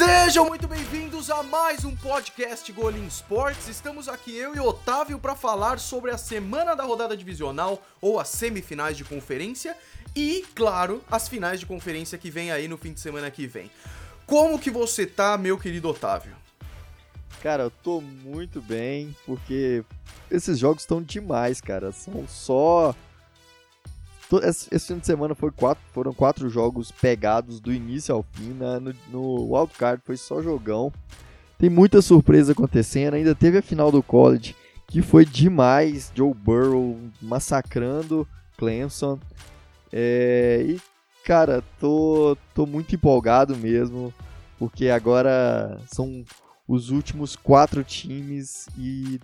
Sejam muito bem-vindos a mais um podcast Golim Sports. Estamos aqui eu e Otávio para falar sobre a semana da rodada divisional ou as semifinais de conferência e, claro, as finais de conferência que vem aí no fim de semana que vem. Como que você tá, meu querido Otávio? Cara, eu tô muito bem, porque esses jogos estão demais, cara. São só. Esse fim de semana foi quatro, foram quatro jogos pegados do início ao fim. Né? No, no wildcard foi só jogão. Tem muita surpresa acontecendo. Ainda teve a final do college, que foi demais. Joe Burrow massacrando Clemson. É, e, cara, tô, tô muito empolgado mesmo, porque agora são os últimos quatro times e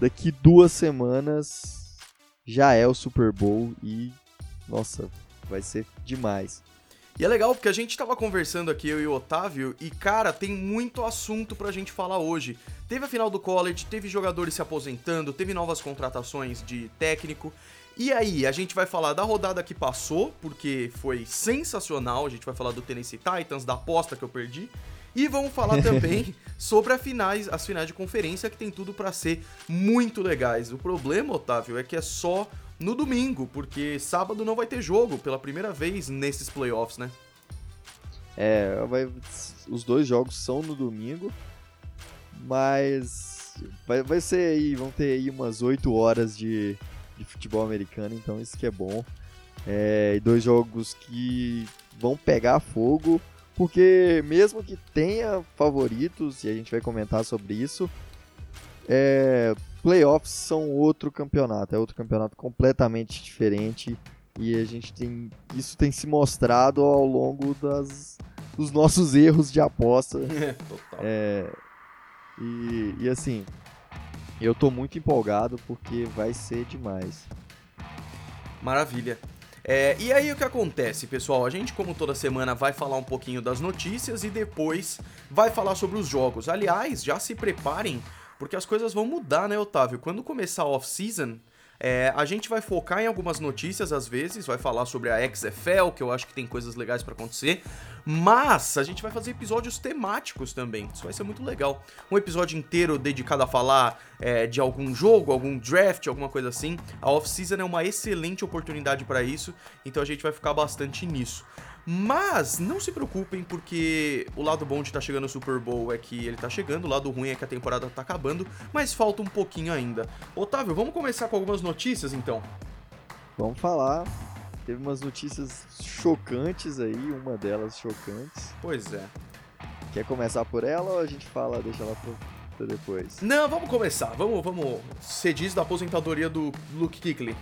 daqui duas semanas já é o Super Bowl e, nossa, vai ser demais. E é legal porque a gente tava conversando aqui, eu e o Otávio, e cara, tem muito assunto pra gente falar hoje. Teve a final do college, teve jogadores se aposentando, teve novas contratações de técnico. E aí, a gente vai falar da rodada que passou, porque foi sensacional. A gente vai falar do Tennessee Titans, da aposta que eu perdi. E vamos falar também sobre finais, as finais de conferência, que tem tudo para ser muito legais. O problema, Otávio, é que é só no domingo, porque sábado não vai ter jogo pela primeira vez nesses playoffs, né? É, vai, os dois jogos são no domingo, mas vai, vai ser aí, vão ter aí umas 8 horas de, de futebol americano, então isso que é bom. É, dois jogos que vão pegar fogo, porque mesmo que tenha favoritos, e a gente vai comentar sobre isso, é, playoffs são outro campeonato, é outro campeonato completamente diferente e a gente tem isso tem se mostrado ao longo das, dos nossos erros de aposta. É, total. É, e, e assim, eu tô muito empolgado porque vai ser demais. Maravilha. É, e aí o que acontece, pessoal? A gente, como toda semana, vai falar um pouquinho das notícias e depois vai falar sobre os jogos. Aliás, já se preparem, porque as coisas vão mudar, né, Otávio? Quando começar a off-season, é, a gente vai focar em algumas notícias às vezes, vai falar sobre a XFL, que eu acho que tem coisas legais para acontecer, mas a gente vai fazer episódios temáticos também. Isso vai ser muito legal. Um episódio inteiro dedicado a falar é, de algum jogo, algum draft, alguma coisa assim. A off-season é uma excelente oportunidade para isso, então a gente vai ficar bastante nisso. Mas não se preocupem, porque o lado bom de estar tá chegando o Super Bowl é que ele tá chegando, o lado ruim é que a temporada tá acabando, mas falta um pouquinho ainda. Otávio, vamos começar com algumas notícias então? Vamos falar. Teve umas notícias chocantes aí, uma delas chocantes. Pois é. Quer começar por ela ou a gente fala, deixa ela pra depois? Não, vamos começar. Vamos, vamos. Você diz da aposentadoria do Luke Kuechly.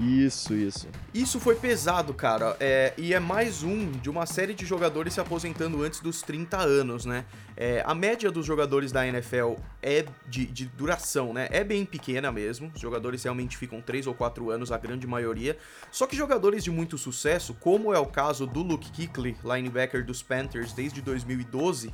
Isso, isso. Isso foi pesado, cara. É, e é mais um de uma série de jogadores se aposentando antes dos 30 anos, né? É, a média dos jogadores da NFL é de, de, duração, né? É bem pequena mesmo. Os jogadores realmente ficam 3 ou 4 anos, a grande maioria. Só que jogadores de muito sucesso, como é o caso do Luke Kuechly, linebacker dos Panthers desde 2012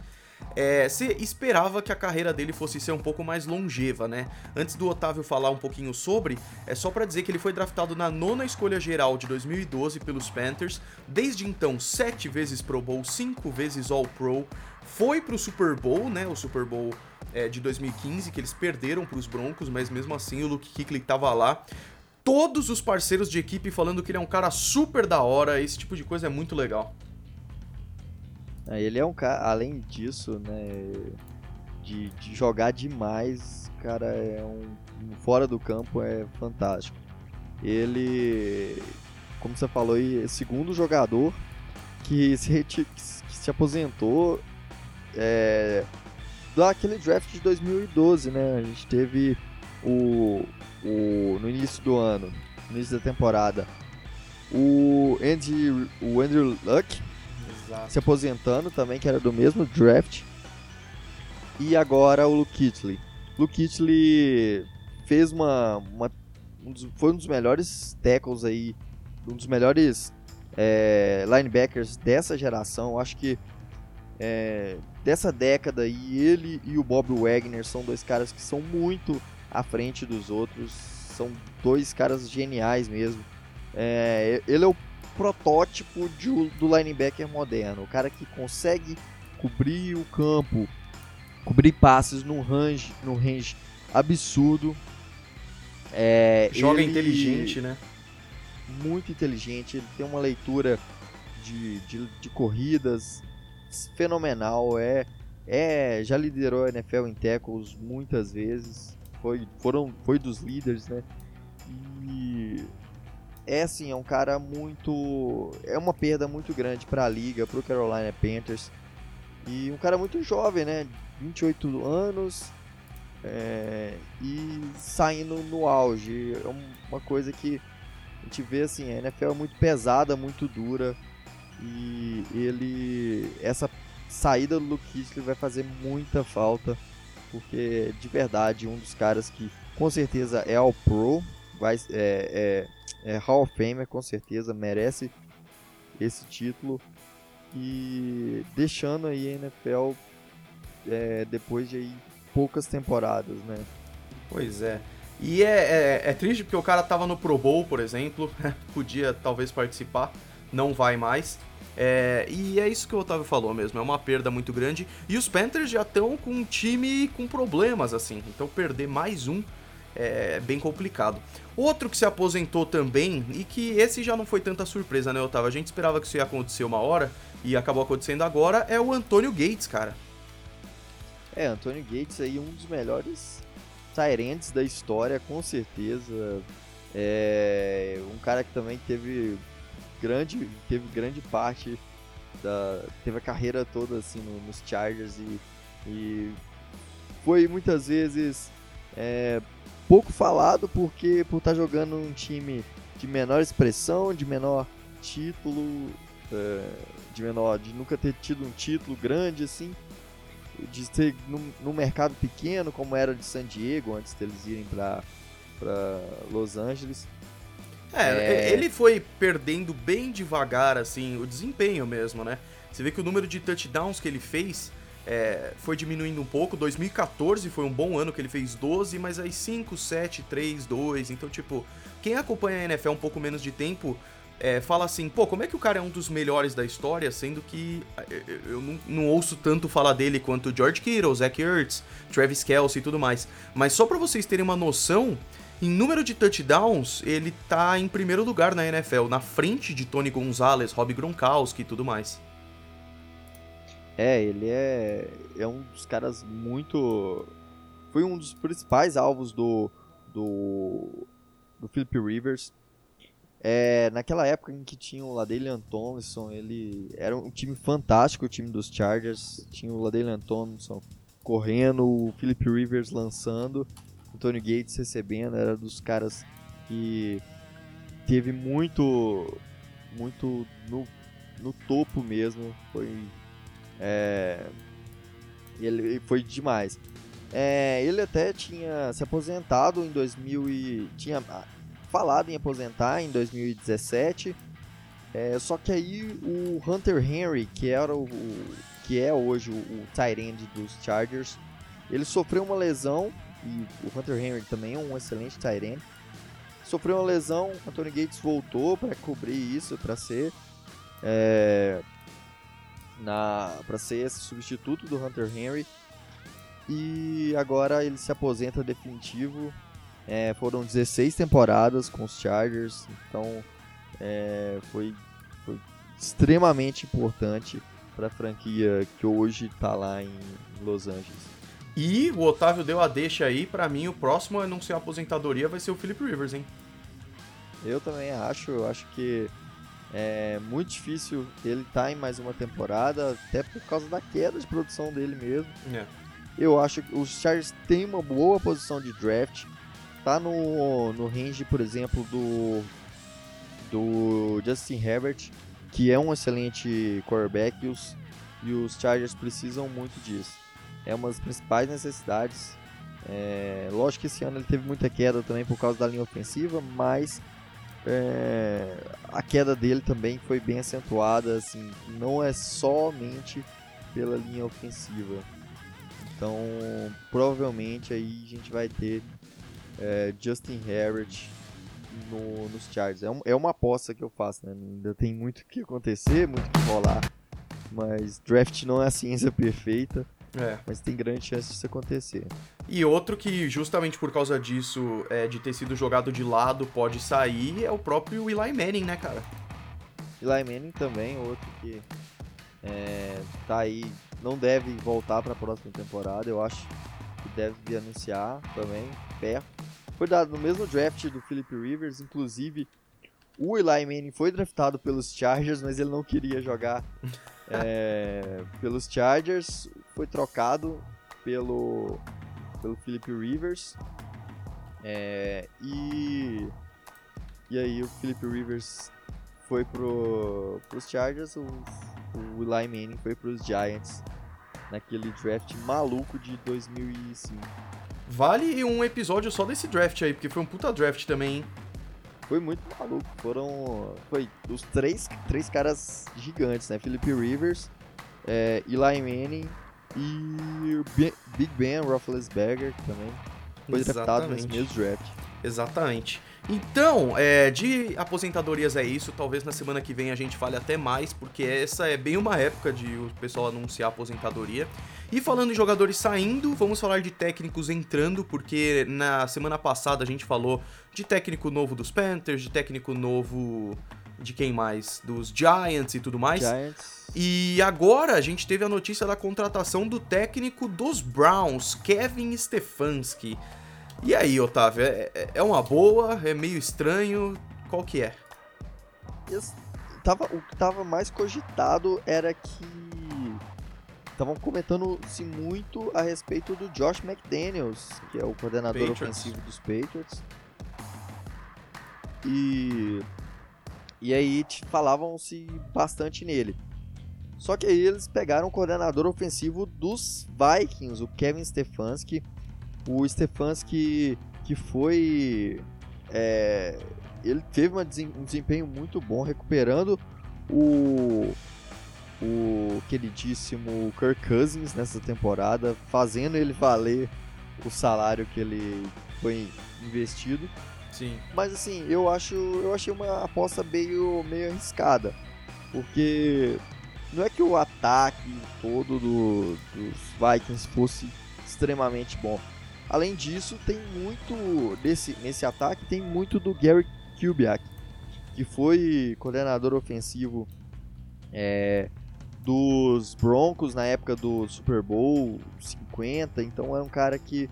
é, você esperava que a carreira dele fosse ser um pouco mais longeva, né? Antes do Otávio falar um pouquinho sobre, é só para dizer que ele foi draftado na nona escolha geral de 2012 pelos Panthers. Desde então, sete vezes Pro Bowl, cinco vezes All Pro. Foi pro Super Bowl, né? O Super Bowl é, de 2015, que eles perderam para os Broncos, mas mesmo assim o Luke Kuechly tava lá. Todos os parceiros de equipe falando que ele é um cara super da hora, esse tipo de coisa é muito legal. É, ele é um cara, além disso, né, de, de jogar demais, cara, é um, fora do campo é fantástico. Ele, como você falou é segundo jogador que se, que se aposentou é, daquele draft de 2012, né? A gente teve o, o no início do ano, no início da temporada, o Andy, o Andrew Luck, Exato. se aposentando também, que era do mesmo draft. E agora o Luke Kittley. Luke Kittley fez uma, uma um dos, foi um dos melhores tackles aí, um dos melhores é, linebackers dessa geração. Acho que é, dessa década aí, ele e o Bob Wagner são dois caras que são muito à frente dos outros. São dois caras geniais mesmo. É, ele é o protótipo de, do linebacker moderno. O cara que consegue cobrir o campo, cobrir passes num range, num range absurdo. É, Joga ele- inteligente, né? muito inteligente, ele tem uma leitura de, de, de corridas fenomenal, é, é já liderou a NFL em tackles muitas vezes, foi, foram, foi dos líderes, né? É assim, é um cara muito, é uma perda muito grande para a liga, para o Carolina Panthers e um cara muito jovem, né? 28 anos é, e saindo no auge, é um- uma coisa que a gente vê assim, a NFL é muito pesada, muito dura. E ele. Essa saída do Luke Kuechly vai fazer muita falta. Porque de verdade, um dos caras que com certeza é ao Pro, vai, é, é, é Hall of Famer, com certeza, merece esse título. E deixando aí a NFL é, depois de aí poucas temporadas, né? Pois é. E é, é, é triste porque o cara tava no Pro Bowl, por exemplo, podia talvez participar, não vai mais. É, e é isso que o Otávio falou mesmo, é uma perda muito grande. E os Panthers já estão com um time com problemas, assim, então perder mais um é bem complicado. Outro que se aposentou também, e que esse já não foi tanta surpresa, né, Otávio? A gente esperava que isso ia acontecer uma hora, e acabou acontecendo agora, é o Antônio Gates, cara. É, Antônio Gates aí um dos melhores Tyrants da história, com certeza. É um cara que também teve grande, teve grande parte da, teve a carreira toda assim no- nos Chargers e, e foi muitas vezes é, pouco falado porque por estar jogando num time de menor expressão, de menor título, é, de menor, de nunca ter tido um título grande assim de ser num, num mercado pequeno como era de San Diego antes deles irem para para Los Angeles. É, É. ele foi perdendo bem devagar, assim, o desempenho mesmo, né? Você vê que o número de touchdowns que ele fez é, foi diminuindo um pouco. 2014 foi um bom ano que ele fez 12, mas aí 5, 7, 3, 2. Então, tipo, quem acompanha a NFL um pouco menos de tempo é, fala assim, pô, como é que o cara é um dos melhores da história, sendo que é, eu, eu não, não ouço tanto falar dele quanto George Kittle, Zach Ertz, Travis Kelce e tudo mais. Mas só pra vocês terem uma noção, em número de touchdowns, ele tá em primeiro lugar na NFL, na frente de Tony Gonzalez, Rob Gronkowski e tudo mais. É, ele é, é um dos caras muito. Foi um dos principais alvos do. do. do Philip Rivers. É, naquela época em que tinha o Ladelian Tomlinson, ele era um time fantástico, o time dos Chargers. Tinha o Ladelian Tomlinson correndo, o Philip Rivers lançando, o Tony Gates recebendo, era dos caras que teve muito. muito no, no topo mesmo. Foi é, ele foi demais. É, ele até tinha se aposentado em 2000 e tinha ah, falado em aposentar em 2017. É, só que aí o Hunter Henry, que era o, o- que é hoje o, o tight end dos Chargers, ele sofreu uma lesão e o Hunter Henry também é um excelente tight end. Sofreu uma lesão, Anthony Gates voltou para cobrir isso, para ser é, na para ser esse substituto do Hunter Henry. E agora ele se aposenta definitivo. É, foram 16 temporadas com os Chargers então é, foi, foi extremamente importante para a franquia que hoje está lá em Los Angeles. E o Otávio deu a deixa aí, pra mim o próximo a anunciar a aposentadoria vai ser o Philip Rivers, hein? Eu também acho, eu acho que é muito difícil ele estar em mais uma temporada, até por causa da queda de produção dele mesmo. É. Eu acho que os Chargers têm uma boa posição de draft. Tá no, no range, por exemplo, do, do Justin Herbert, que é um excelente quarterback e os, e os Chargers precisam muito disso. É uma das principais necessidades. É, lógico que esse ano ele teve muita queda também por causa da linha ofensiva, mas é, a queda dele também foi bem acentuada, assim, não é somente pela linha ofensiva. Então, provavelmente aí a gente vai ter é, Justin Herbert no- nos Chargers. É, um- é uma aposta que eu faço, né? Ainda tem muito que acontecer, muito que rolar. Mas draft não é a ciência perfeita. É. Mas tem grande chance disso acontecer. E outro que, justamente por causa disso, é, de ter sido jogado de lado, pode sair, é o próprio Eli Manning, né, cara? Eli Manning também, outro que é, tá aí, não deve voltar para a próxima temporada, eu acho que deve anunciar também, perto. Foi dado no mesmo draft do Philip Rivers, inclusive o Eli Manning foi draftado pelos Chargers, mas ele não queria jogar é, pelos Chargers, foi trocado pelo, pelo Philip Rivers. É, e, e aí o Philip Rivers foi pro, pros Chargers, o, o Eli Manning foi pros Giants naquele draft maluco de 2005. Vale um episódio só desse draft aí, porque foi um puta draft também, hein? Foi muito maluco. Foram. Foi os três, três caras gigantes, né? Philip Rivers, é, Eli Manning e Big Ben Roethlisberger também. Foi draftado nesse mesmo draft. Exatamente. Então, é, de aposentadorias é isso. Talvez na semana que vem a gente fale até mais, porque essa é bem uma época de o pessoal anunciar aposentadoria. E falando em jogadores saindo, vamos falar de técnicos entrando, porque na semana passada a gente falou de técnico novo dos Panthers, de técnico novo de quem mais? Dos Giants e tudo mais. Giants. E agora a gente teve a notícia da contratação do técnico dos Browns, Kevin Stefanski. E aí, Otávio, é, é, é uma boa? É meio estranho? Qual que é? Eu tava, o que tava mais cogitado era que estavam comentando-se muito a respeito do Josh McDaniels, que é o coordenador Patriots. ofensivo dos Patriots. E e aí falavam-se bastante nele. Só que aí eles pegaram o coordenador ofensivo dos Vikings, o Kevin Stefanski, o Stefanski que foi. É, ele teve um desempenho muito bom, recuperando o, o queridíssimo Kirk Cousins nessa temporada, fazendo ele valer o salário que ele foi investido. Sim. Mas assim, eu acho, eu achei uma aposta meio, meio arriscada, porque não é que o ataque todo do, dos Vikings fosse extremamente bom. Além disso, tem muito desse nesse ataque tem muito do Gary Kubiak, que foi coordenador ofensivo é, dos Broncos na época do Super Bowl 50, então é um cara que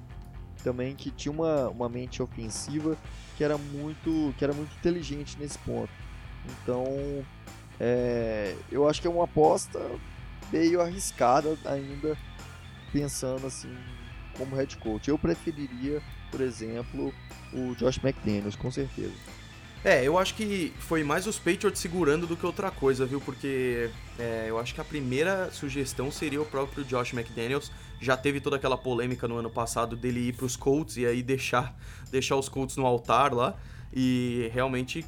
também que tinha uma, uma mente ofensiva que era muito que era muito inteligente nesse ponto. Então, é, eu acho que é uma aposta meio arriscada ainda pensando assim como head coach. Eu preferiria, por exemplo, o Josh McDaniels, com certeza. É, eu acho que foi mais os Patriots segurando do que outra coisa, viu? Porque é, eu acho que a primeira sugestão seria o próprio Josh McDaniels. Já teve toda aquela polêmica no ano passado dele ir para os Colts e aí deixar, deixar os Colts no altar lá. E realmente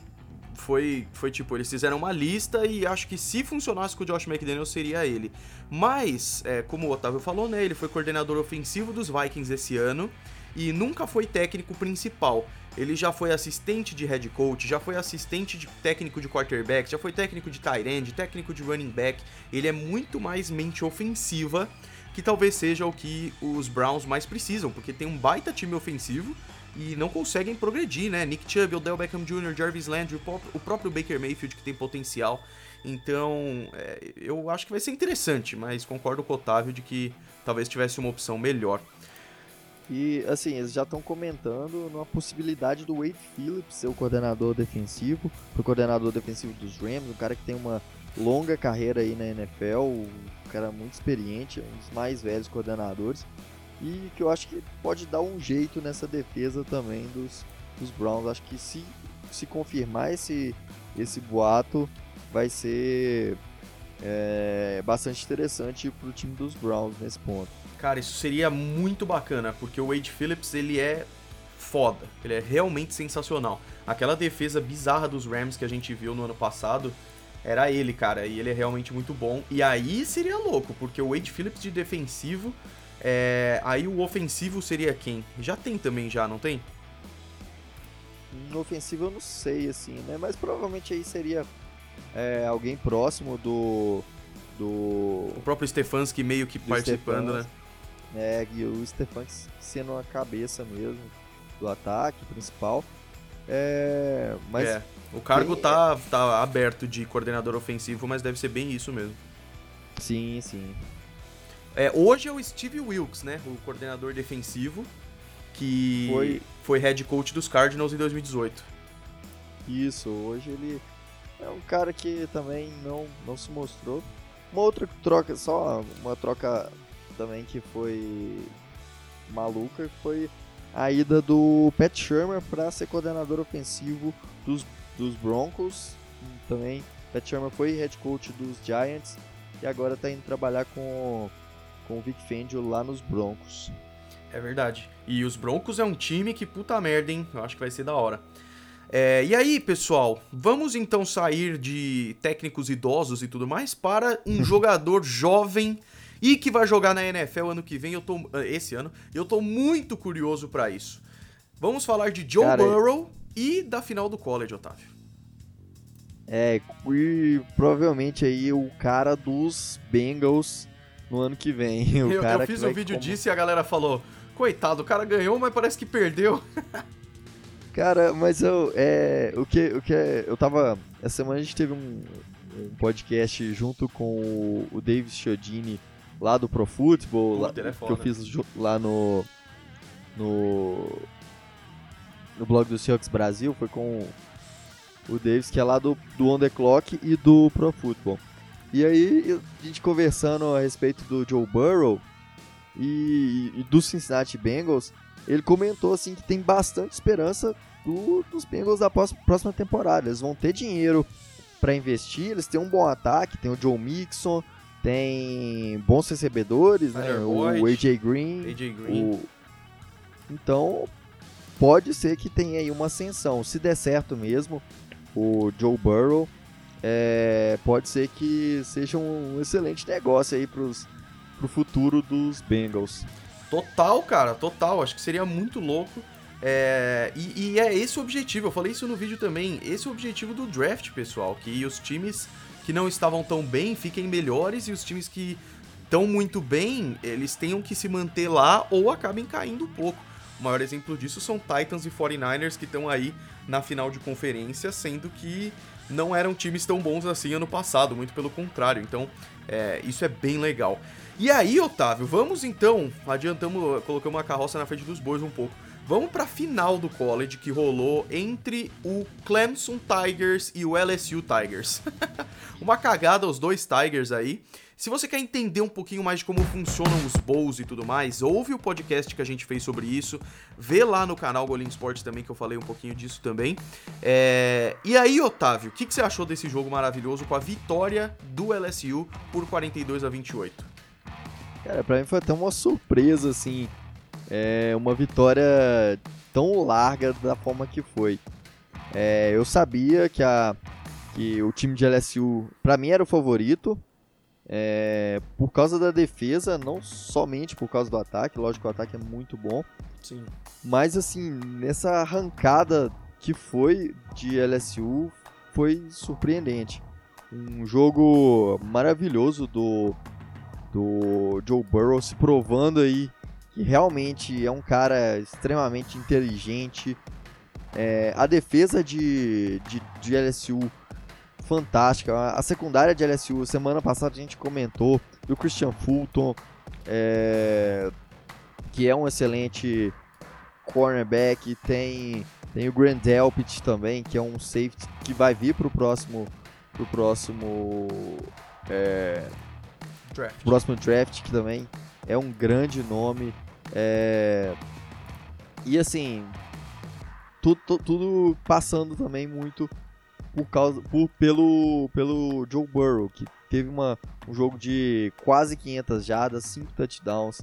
foi, foi tipo, eles fizeram uma lista e acho que se funcionasse com o Josh McDaniels seria ele. Mas, é, como o Otávio falou, né, ele foi coordenador ofensivo dos Vikings esse ano e nunca foi técnico principal. Ele já foi assistente de head coach, já foi assistente de técnico de quarterback, já foi técnico de tight end, técnico de running back. Ele é muito mais mente ofensiva, que talvez seja o que os Browns mais precisam, porque tem um baita time ofensivo e não conseguem progredir, né? Nick Chubb, Odell Beckham Jr., Jarvis Landry, o próprio Baker Mayfield que tem potencial. Então, é, eu acho que vai ser interessante, mas concordo com o Otávio de que talvez tivesse uma opção melhor. E assim, eles já estão comentando na possibilidade do Wade Phillips ser o coordenador defensivo, o coordenador defensivo dos Rams, um cara que tem uma longa carreira aí na NFL, um cara muito experiente, um dos mais velhos coordenadores, e que eu acho que pode dar um jeito nessa defesa também dos, dos Browns. Acho que se, se confirmar esse, esse boato, vai ser é, bastante interessante para o time dos Browns nesse ponto. Cara, isso seria muito bacana, porque o Wade Phillips, ele é foda. Ele é realmente sensacional. Aquela defesa bizarra dos Rams que a gente viu no ano passado, era ele, cara, e ele é realmente muito bom. E aí seria louco, porque o Wade Phillips de defensivo, é... aí o ofensivo seria quem? Já tem também, já, não tem? No ofensivo eu não sei, assim, né? Mas provavelmente aí seria é, alguém próximo do do. O próprio Stefanski meio que do participando, né? Stefanski. É, e o Stefanski sendo a cabeça mesmo do ataque principal. É, mas É. O cargo tá, tá aberto de coordenador ofensivo, mas deve ser bem isso mesmo. sim, sim. É, hoje é o Steve Wilkes, né? O coordenador defensivo, que Foi- foi head coach dos Cardinals em 2018. Isso, hoje ele é um cara que também não, não se mostrou. Uma outra troca, só uma troca também que foi maluca, foi a ida do Pat Shermer para ser coordenador ofensivo dos, dos Broncos. Também, Pat Shermer foi head coach dos Giants e agora está indo trabalhar com, com o Vic Fangio lá nos Broncos. É verdade. E os Broncos é um time que puta merda, hein? Eu acho que vai ser da hora. É, e aí, pessoal, vamos então sair de técnicos idosos e tudo mais para um jogador jovem e que vai jogar na NFL ano que vem, eu tô, esse ano, e eu tô muito curioso pra isso. Vamos falar de Joe Cara, Burrow e da final do college, Otávio. É, e provavelmente aí o cara dos Bengals no ano que vem. O Eu, cara eu fiz um vídeo como- disso e a galera falou: coitado, o cara ganhou, mas parece que perdeu. Cara, mas eu. É, o que, o que é, eu tava. Essa semana a gente teve um, um podcast junto com o, o Davis Chiodini lá do Pro Football, lá, é que eu fiz lá no. No. No blog do Seahawks Brasil, foi com o Davis, que é lá do, do On The Clock e do Pro Football. E aí, a gente conversando a respeito do Joe Burrow e, e do Cincinnati Bengals, ele comentou assim que tem bastante esperança do- dos Bengals da próxima temporada. Eles vão ter dinheiro para investir, eles têm um bom ataque, tem o Joe Mixon, tem bons recebedores, né? O AJ Green, AJ Green. o... Então, pode ser que tenha aí uma ascensão. Se der certo mesmo, o Joe Burrow, é, pode ser que seja um excelente negócio aí pros, pro futuro dos Bengals. Total, cara, total. Acho que seria muito louco. É, e, e é esse o objetivo. Eu falei isso no vídeo também. Esse é o objetivo do draft, pessoal. Que os times que não estavam tão bem fiquem melhores e os times que estão muito bem, eles tenham que se manter lá ou acabem caindo um pouco. O maior exemplo disso são Titans e 49ers que estão aí na final de conferência, sendo que não eram times tão bons assim ano passado, muito pelo contrário. Então, é, isso é bem legal. E aí, Otávio, vamos então, adiantamos, colocamos a carroça na frente dos bois um pouco. Vamos pra final do college que rolou entre o Clemson Tigers e o LSU Tigers. Uma cagada os dois Tigers aí. Se você quer entender um pouquinho mais de como funcionam os bowls e tudo mais, ouve o podcast que a gente fez sobre isso, vê lá no canal Golim Sports também que eu falei um pouquinho disso também. É, E aí, Otávio, o que, que você achou desse jogo maravilhoso com a vitória do LSU por 42 a 28? Cara, pra mim foi até uma surpresa, assim. É uma vitória tão larga da forma que foi. É, eu sabia que, a, que o time de LSU, pra mim, era o favorito. É, por causa da defesa, não somente por causa do ataque. Lógico que o ataque é muito bom. Sim. Mas, assim, nessa arrancada que foi de LSU, foi surpreendente. Um jogo maravilhoso do, do Joe Burrow se provando aí que realmente é um cara extremamente inteligente. É, a defesa de, de, de LSU fantástica. A secundária de LSU, semana passada a gente comentou do Christian Fulton, é, que é um excelente cornerback. Tem, tem o Grand Delpit também, que é um safety que vai vir pro próximo, pro próximo é, Draft. próximo draft, que também é um grande nome. é, E assim, tudo, tu- tudo passando também muito por causa, por, pelo, pelo Joe Burrow, que teve uma, um jogo de quase 500 jardas, 5 touchdowns,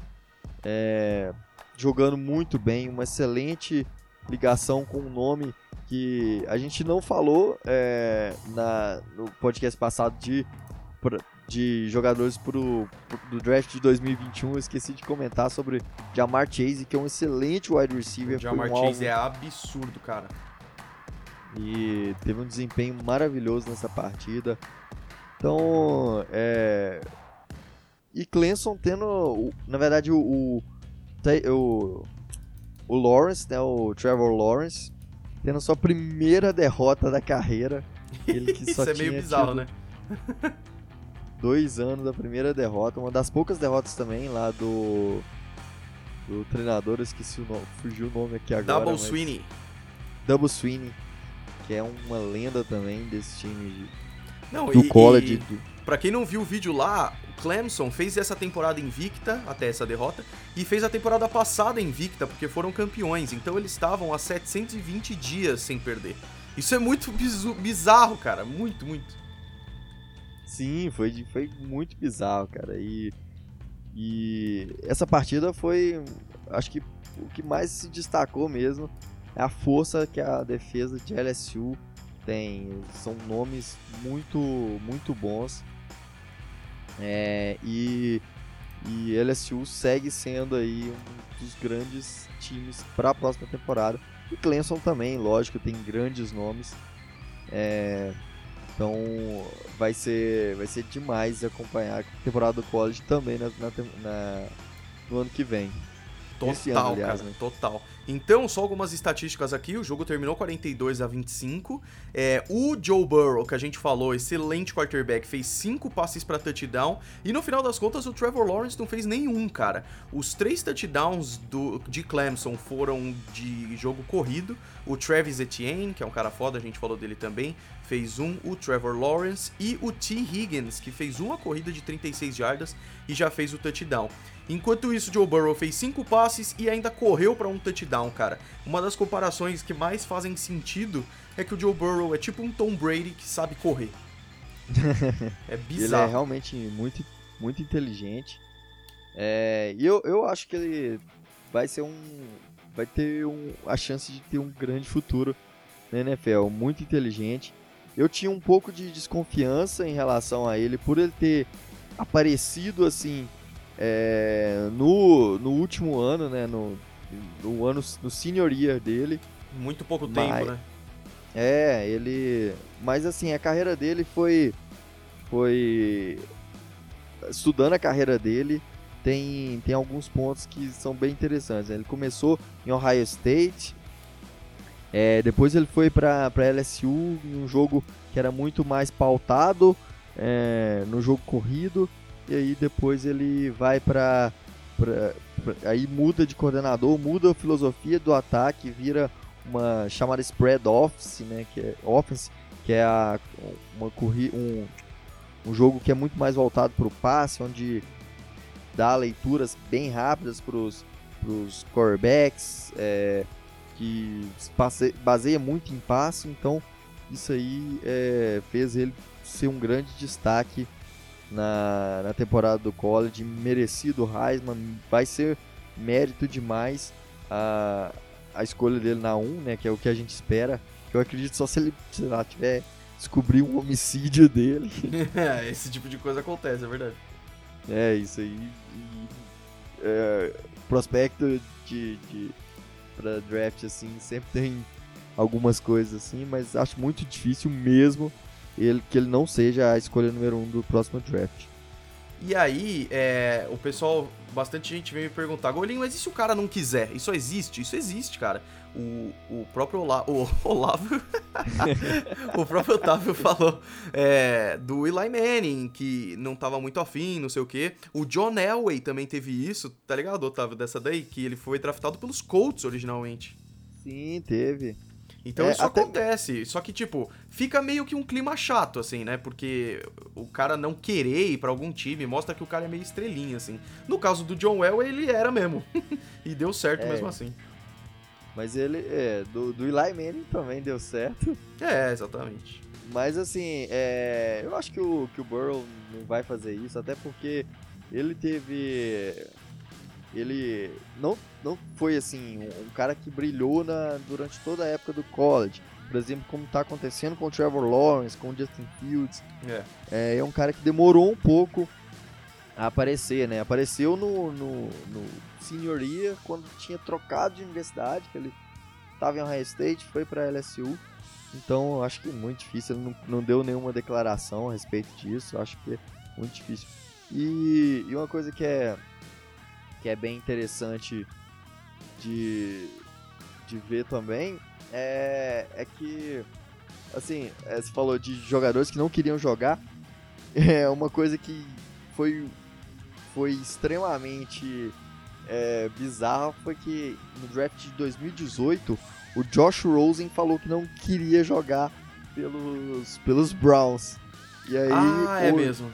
é, jogando muito bem, uma excelente ligação com um nome que a gente não falou é, na, no podcast passado de de jogadores pro, pro- do draft de 2021, eu esqueci de comentar sobre Jamar Chase, que é um excelente wide receiver, O Jamar um alvo Chase é absurdo, cara. E teve um desempenho maravilhoso nessa partida. Então, é... E Clemson tendo, na verdade, o, o, o, Lawrence, né, o Trevor Lawrence, tendo sua primeira derrota da carreira. Ele que só Isso é meio bizarro, né? dois anos da primeira derrota, uma das poucas derrotas também lá do do treinador, eu esqueci o nome, fugiu o nome aqui agora. Double Sweeney. Double Sweeney, que é uma lenda também desse time de, não, do e, college. E. Pra quem não viu o vídeo lá, o Clemson fez essa temporada invicta, até essa derrota, e fez a temporada passada invicta, porque foram campeões. Então eles estavam há 720 dias sem perder. Isso é muito bizarro, cara. Muito, muito. Sim, foi, foi muito bizarro, cara. E, e essa partida foi, acho que o que mais se destacou mesmo a força que a defesa de LSU tem. São nomes muito, muito bons. É, e, e LSU segue sendo aí um dos grandes times para a próxima temporada. E Clemson também, lógico, tem grandes nomes. É, então vai ser, vai ser demais acompanhar a temporada do college também na, na, na no ano que vem. Total, ano, aliás, cara, né? total. Então, só algumas estatísticas aqui. O jogo terminou 42 a 25. É, o Joe Burrow, que a gente falou, excelente quarterback, fez 5 passes para touchdown. E no final das contas, o Trevor Lawrence não fez nenhum, cara. Os três touchdowns do, de Clemson foram de jogo corrido. O Travis Etienne, que é um cara foda, a gente falou dele também, fez um. O Trevor Lawrence e o T. Higgins, que fez uma corrida de 36 jardas e já fez o touchdown. Enquanto isso, Joe Burrow fez cinco passes e ainda correu para um touchdown, cara. Uma das comparações que mais fazem sentido é que o Joe Burrow é tipo um Tom Brady que sabe correr. é bizarro. Ele é realmente muito, muito inteligente. É, e eu, eu acho que ele vai ser um. Vai ter um, a chance de ter um grande futuro na NFL. Muito inteligente. Eu tinha um pouco de desconfiança em relação a ele por ele ter aparecido assim é, no, no último ano, né? No, no ano no senior year dele. Muito pouco mas, tempo, né? É, ele. Mas assim, a carreira dele foi. Foi. Estudando a carreira dele, tem, tem alguns pontos que são bem interessantes. Ele começou em Ohio State, é, depois ele foi para LSU em um jogo que era muito mais pautado é, no jogo corrido e aí depois ele vai para aí muda de coordenador, muda a filosofia do ataque, vira uma chamada spread offense, né, que é offense, que é a, uma um, um jogo que é muito mais voltado para o passe, onde dá leituras bem rápidas para os quarterbacks, é, que baseia muito em passe, então isso aí é, fez ele ser um grande destaque na, na temporada do college, merecido Heisman, vai ser mérito demais a, a escolha dele na 1, né, que é o que a gente espera. Eu acredito só se ele, lá, tiver descobrir um homicídio dele. Esse tipo de coisa acontece, é verdade. É, isso aí. E, é, prospecto de, de para draft assim sempre tem algumas coisas assim, mas acho muito difícil mesmo ele, que ele não seja a escolha número um do próximo draft. E aí, é, o pessoal, bastante gente veio me perguntar, Golinho, mas e se o cara não quiser? Isso existe? Isso existe, cara. O, o próprio Ola, o Olavo, o próprio Otávio falou é, do Eli Manning, que não tava muito afim, não sei o quê. O John Elway também teve isso, tá ligado, Otávio, dessa daí? Que ele foi draftado pelos Colts originalmente. Sim, teve. Então é, isso até... acontece. Só que, tipo, fica meio que um clima chato, assim, né? Porque o cara não querer ir pra algum time mostra que o cara é meio estrelinha, assim. No caso do John Well, ele era mesmo. e deu certo é, mesmo assim. Mas ele, é, do, do Eli Manning também deu certo. É, exatamente. Mas assim, é, eu acho que o, que o Burrow não vai fazer isso, até porque ele teve ele não, não foi assim um, um cara que brilhou na, durante toda a época do college. Por exemplo, como está acontecendo com o Trevor Lawrence, com o Justin Fields. É. é. É, um cara que demorou um pouco a aparecer, né? Apareceu no, no, no senhoria quando tinha trocado de universidade, que ele estava em Ohio State, foi para LSU. Então acho que é muito difícil. Ele não, não deu nenhuma declaração a respeito disso. Acho que é muito difícil. E, e uma coisa que é que é bem interessante de, de ver também é, é que assim, é, você falou de jogadores que não queriam jogar. É uma coisa que foi, foi extremamente é, bizarra foi que no draft de 2018 o Josh Rosen falou que não queria jogar pelos, pelos Browns. E aí, ah, é hoje, mesmo.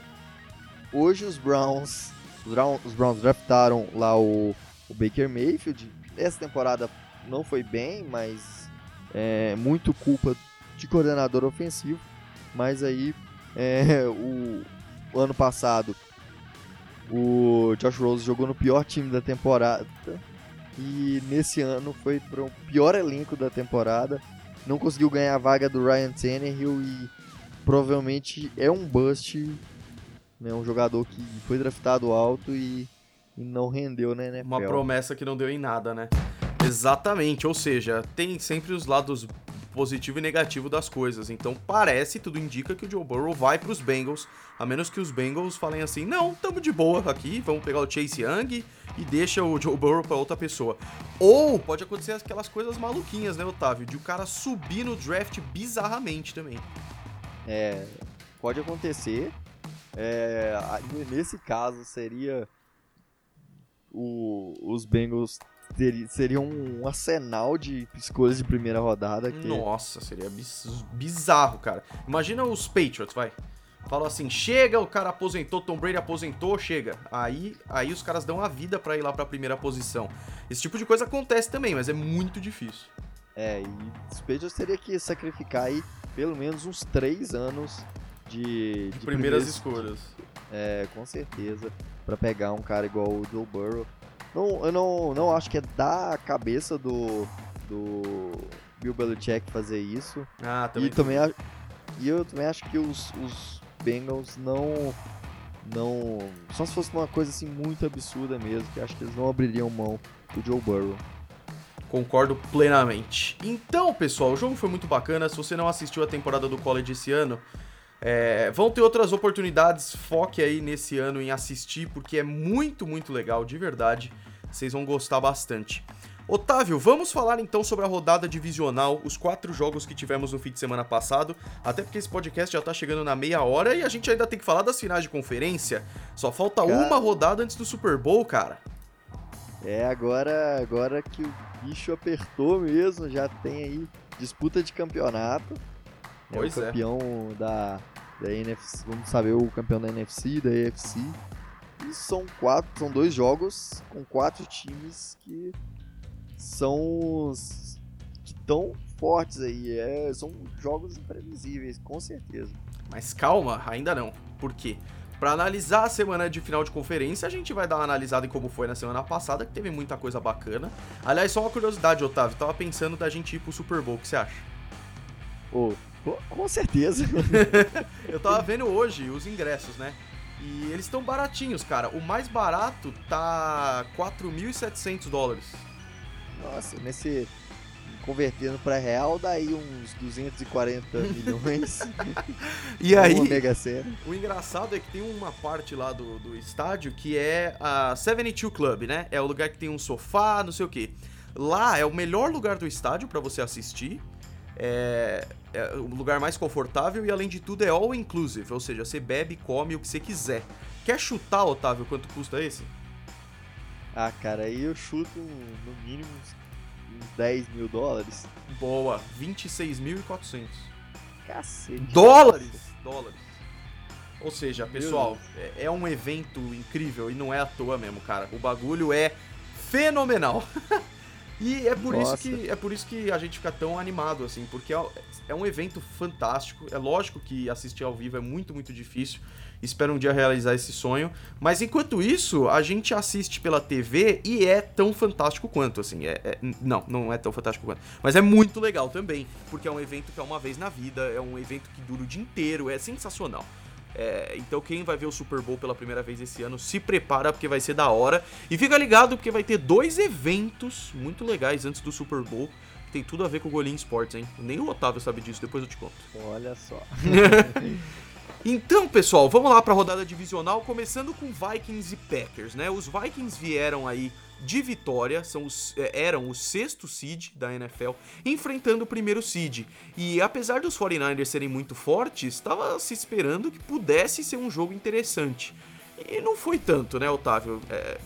Hoje os Browns, os Browns, os Browns draftaram lá o, o Baker Mayfield. Essa temporada não foi bem, mas é muito culpa de coordenador ofensivo. Mas aí é, o, o ano passado o Josh Rose jogou no pior time da temporada e nesse ano foi para o pior elenco da temporada. Não conseguiu ganhar a vaga do Ryan Tannehill e provavelmente é um bust, né, um jogador que foi draftado alto e, e não rendeu né, NFL. Uma promessa que não deu em nada, né? Exatamente, ou seja, tem sempre os lados positivo e negativo das coisas. Então parece, tudo indica que o Joe Burrow vai para os Bengals, a menos que os Bengals falem assim: "Não, tamo de boa aqui, vamos pegar o Chase Young e deixa o Joe Burrow para outra pessoa". Ou pode acontecer aquelas coisas maluquinhas, né, Otávio, de o cara subir no draft bizarramente também. É, pode acontecer. É, nesse caso seria o, os Bengals ter, seria um arsenal de escolhas de primeira rodada. Que... Nossa, seria bizarro, cara. Imagina os Patriots, vai. Fala assim, chega, o cara aposentou, Tom Brady aposentou, chega. Aí, aí os caras dão a vida para ir lá pra primeira posição. Esse tipo de coisa acontece também, mas é muito difícil. É, e os Patriots teria que sacrificar aí pelo menos uns três anos de, de, de primeiras escolhas. É, com certeza. Para pegar um cara igual o Joe Burrow. Não, eu não, não acho que é da cabeça do, do Bill Belichick fazer isso. Ah, também. E, também, a, e eu também acho que os, os Bengals não. Não. Só se fosse uma coisa assim muito absurda mesmo, que acho que eles não abririam mão do Joe Burrow. Concordo plenamente. Então, pessoal, o jogo foi muito bacana. Se você não assistiu a temporada do college esse ano, é, vão ter outras oportunidades, foque aí nesse ano em assistir, porque é muito, muito legal, de verdade. Vocês vão gostar bastante. Otávio, vamos falar então sobre a rodada divisional, os quatro jogos que tivemos no fim de semana passado, até porque esse podcast já tá chegando na meia hora e a gente ainda tem que falar das finais de conferência. Só falta cara... uma rodada antes do Super Bowl, cara. É, agora, agora que o bicho apertou mesmo, já tem aí disputa de campeonato. Pois é o campeão é. da, da NFC, vamos saber o campeão da NFC, da AFC. E são quatro, são dois jogos com quatro times que são os que tão fortes aí. É, são jogos imprevisíveis, com certeza. Mas calma, ainda não. Por quê? Para analisar a semana de final de conferência, a gente vai dar uma analisada em como foi na semana passada, que teve muita coisa bacana. Aliás, só uma curiosidade, Otávio, tava pensando da gente ir pro Super Bowl, o que você acha? Ô, com certeza. eu tava vendo hoje os ingressos, né? E eles estão baratinhos, cara. O mais barato tá 4.700 dólares. Nossa, nesse convertendo para real dá aí uns 240 milhões. e aí, o engraçado é que tem uma parte lá do, do estádio que é a 72 Club, né? É o lugar que tem um sofá, não sei o que. Lá é o melhor lugar do estádio para você assistir. É, é o lugar mais confortável e além de tudo é all inclusive, ou seja, você bebe come o que você quiser. Quer chutar, Otávio, quanto custa esse? Ah, cara, aí eu chuto no mínimo uns 10 mil dólares. Boa, 26.400. Cacete. Dólares! Dólares. Ou seja, pessoal, é, é um evento incrível e não é à toa mesmo, cara. O bagulho é fenomenal. E é por, isso que, é por isso que a gente fica tão animado, assim, porque é, é um evento fantástico. É lógico que assistir ao vivo é muito, muito difícil. Espero um dia realizar esse sonho. Mas enquanto isso, a gente assiste pela TV e é tão fantástico quanto, assim. É, é, não, não é tão fantástico quanto. Mas é muito legal também, porque é um evento que é uma vez na vida, é um evento que dura o dia inteiro, é sensacional. É, então quem vai ver o Super Bowl pela primeira vez esse ano, se prepara porque vai ser da hora. E fica ligado porque vai ter dois eventos muito legais antes do Super Bowl Tem tudo a ver com o Golim Sports, hein? Nem o Otávio sabe disso, depois eu te conto. Olha só. Então, pessoal, vamos lá para a rodada divisional, começando com Vikings e Packers, né? Os Vikings vieram aí de vitória, são os, é, eram o sexto seed da NFL, enfrentando o primeiro seed. E apesar dos 49ers serem muito fortes, estava se esperando que pudesse ser um jogo interessante. E não foi tanto, né, Otávio? É,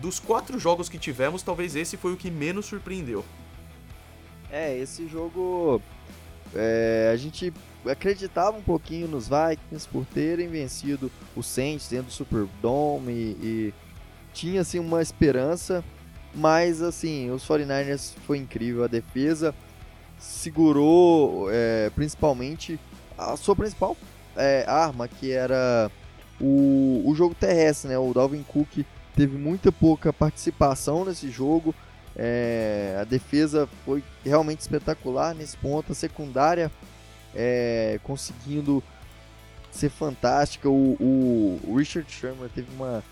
dos quatro jogos que tivemos, talvez esse foi o que menos surpreendeu. É, esse jogo. É, a gente acreditava um pouquinho nos Vikings por terem vencido o Saints dentro do Superdome e, e tinha assim uma esperança, mas assim, os 49ers foi incrível, a defesa segurou é, principalmente a sua principal é, arma, que era o, o jogo terrestre, né? O Dalvin Cook teve muita pouca participação nesse jogo. É, a defesa foi realmente espetacular nesse ponto. A secundária é, conseguindo ser fantástica. O, o, Richard Sherman teve uma,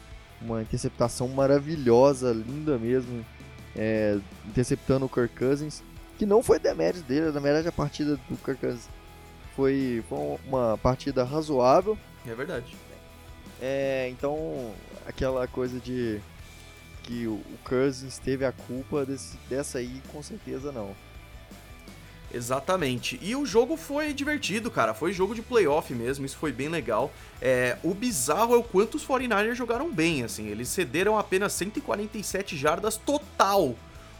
uma interceptação maravilhosa, linda mesmo, é, interceptando o Kirk Cousins, que não foi demérito dele, na verdade a partida do Kirk Cousins foi, foi uma partida razoável. É verdade. É, então, aquela coisa de que o, Cousins teve a culpa desse, dessa aí, com certeza não. Exatamente. E o jogo foi divertido, cara. Foi jogo de playoff mesmo, isso foi bem legal. É, o bizarro é o quanto os 49ers jogaram bem, assim. Eles cederam apenas 147 jardas total,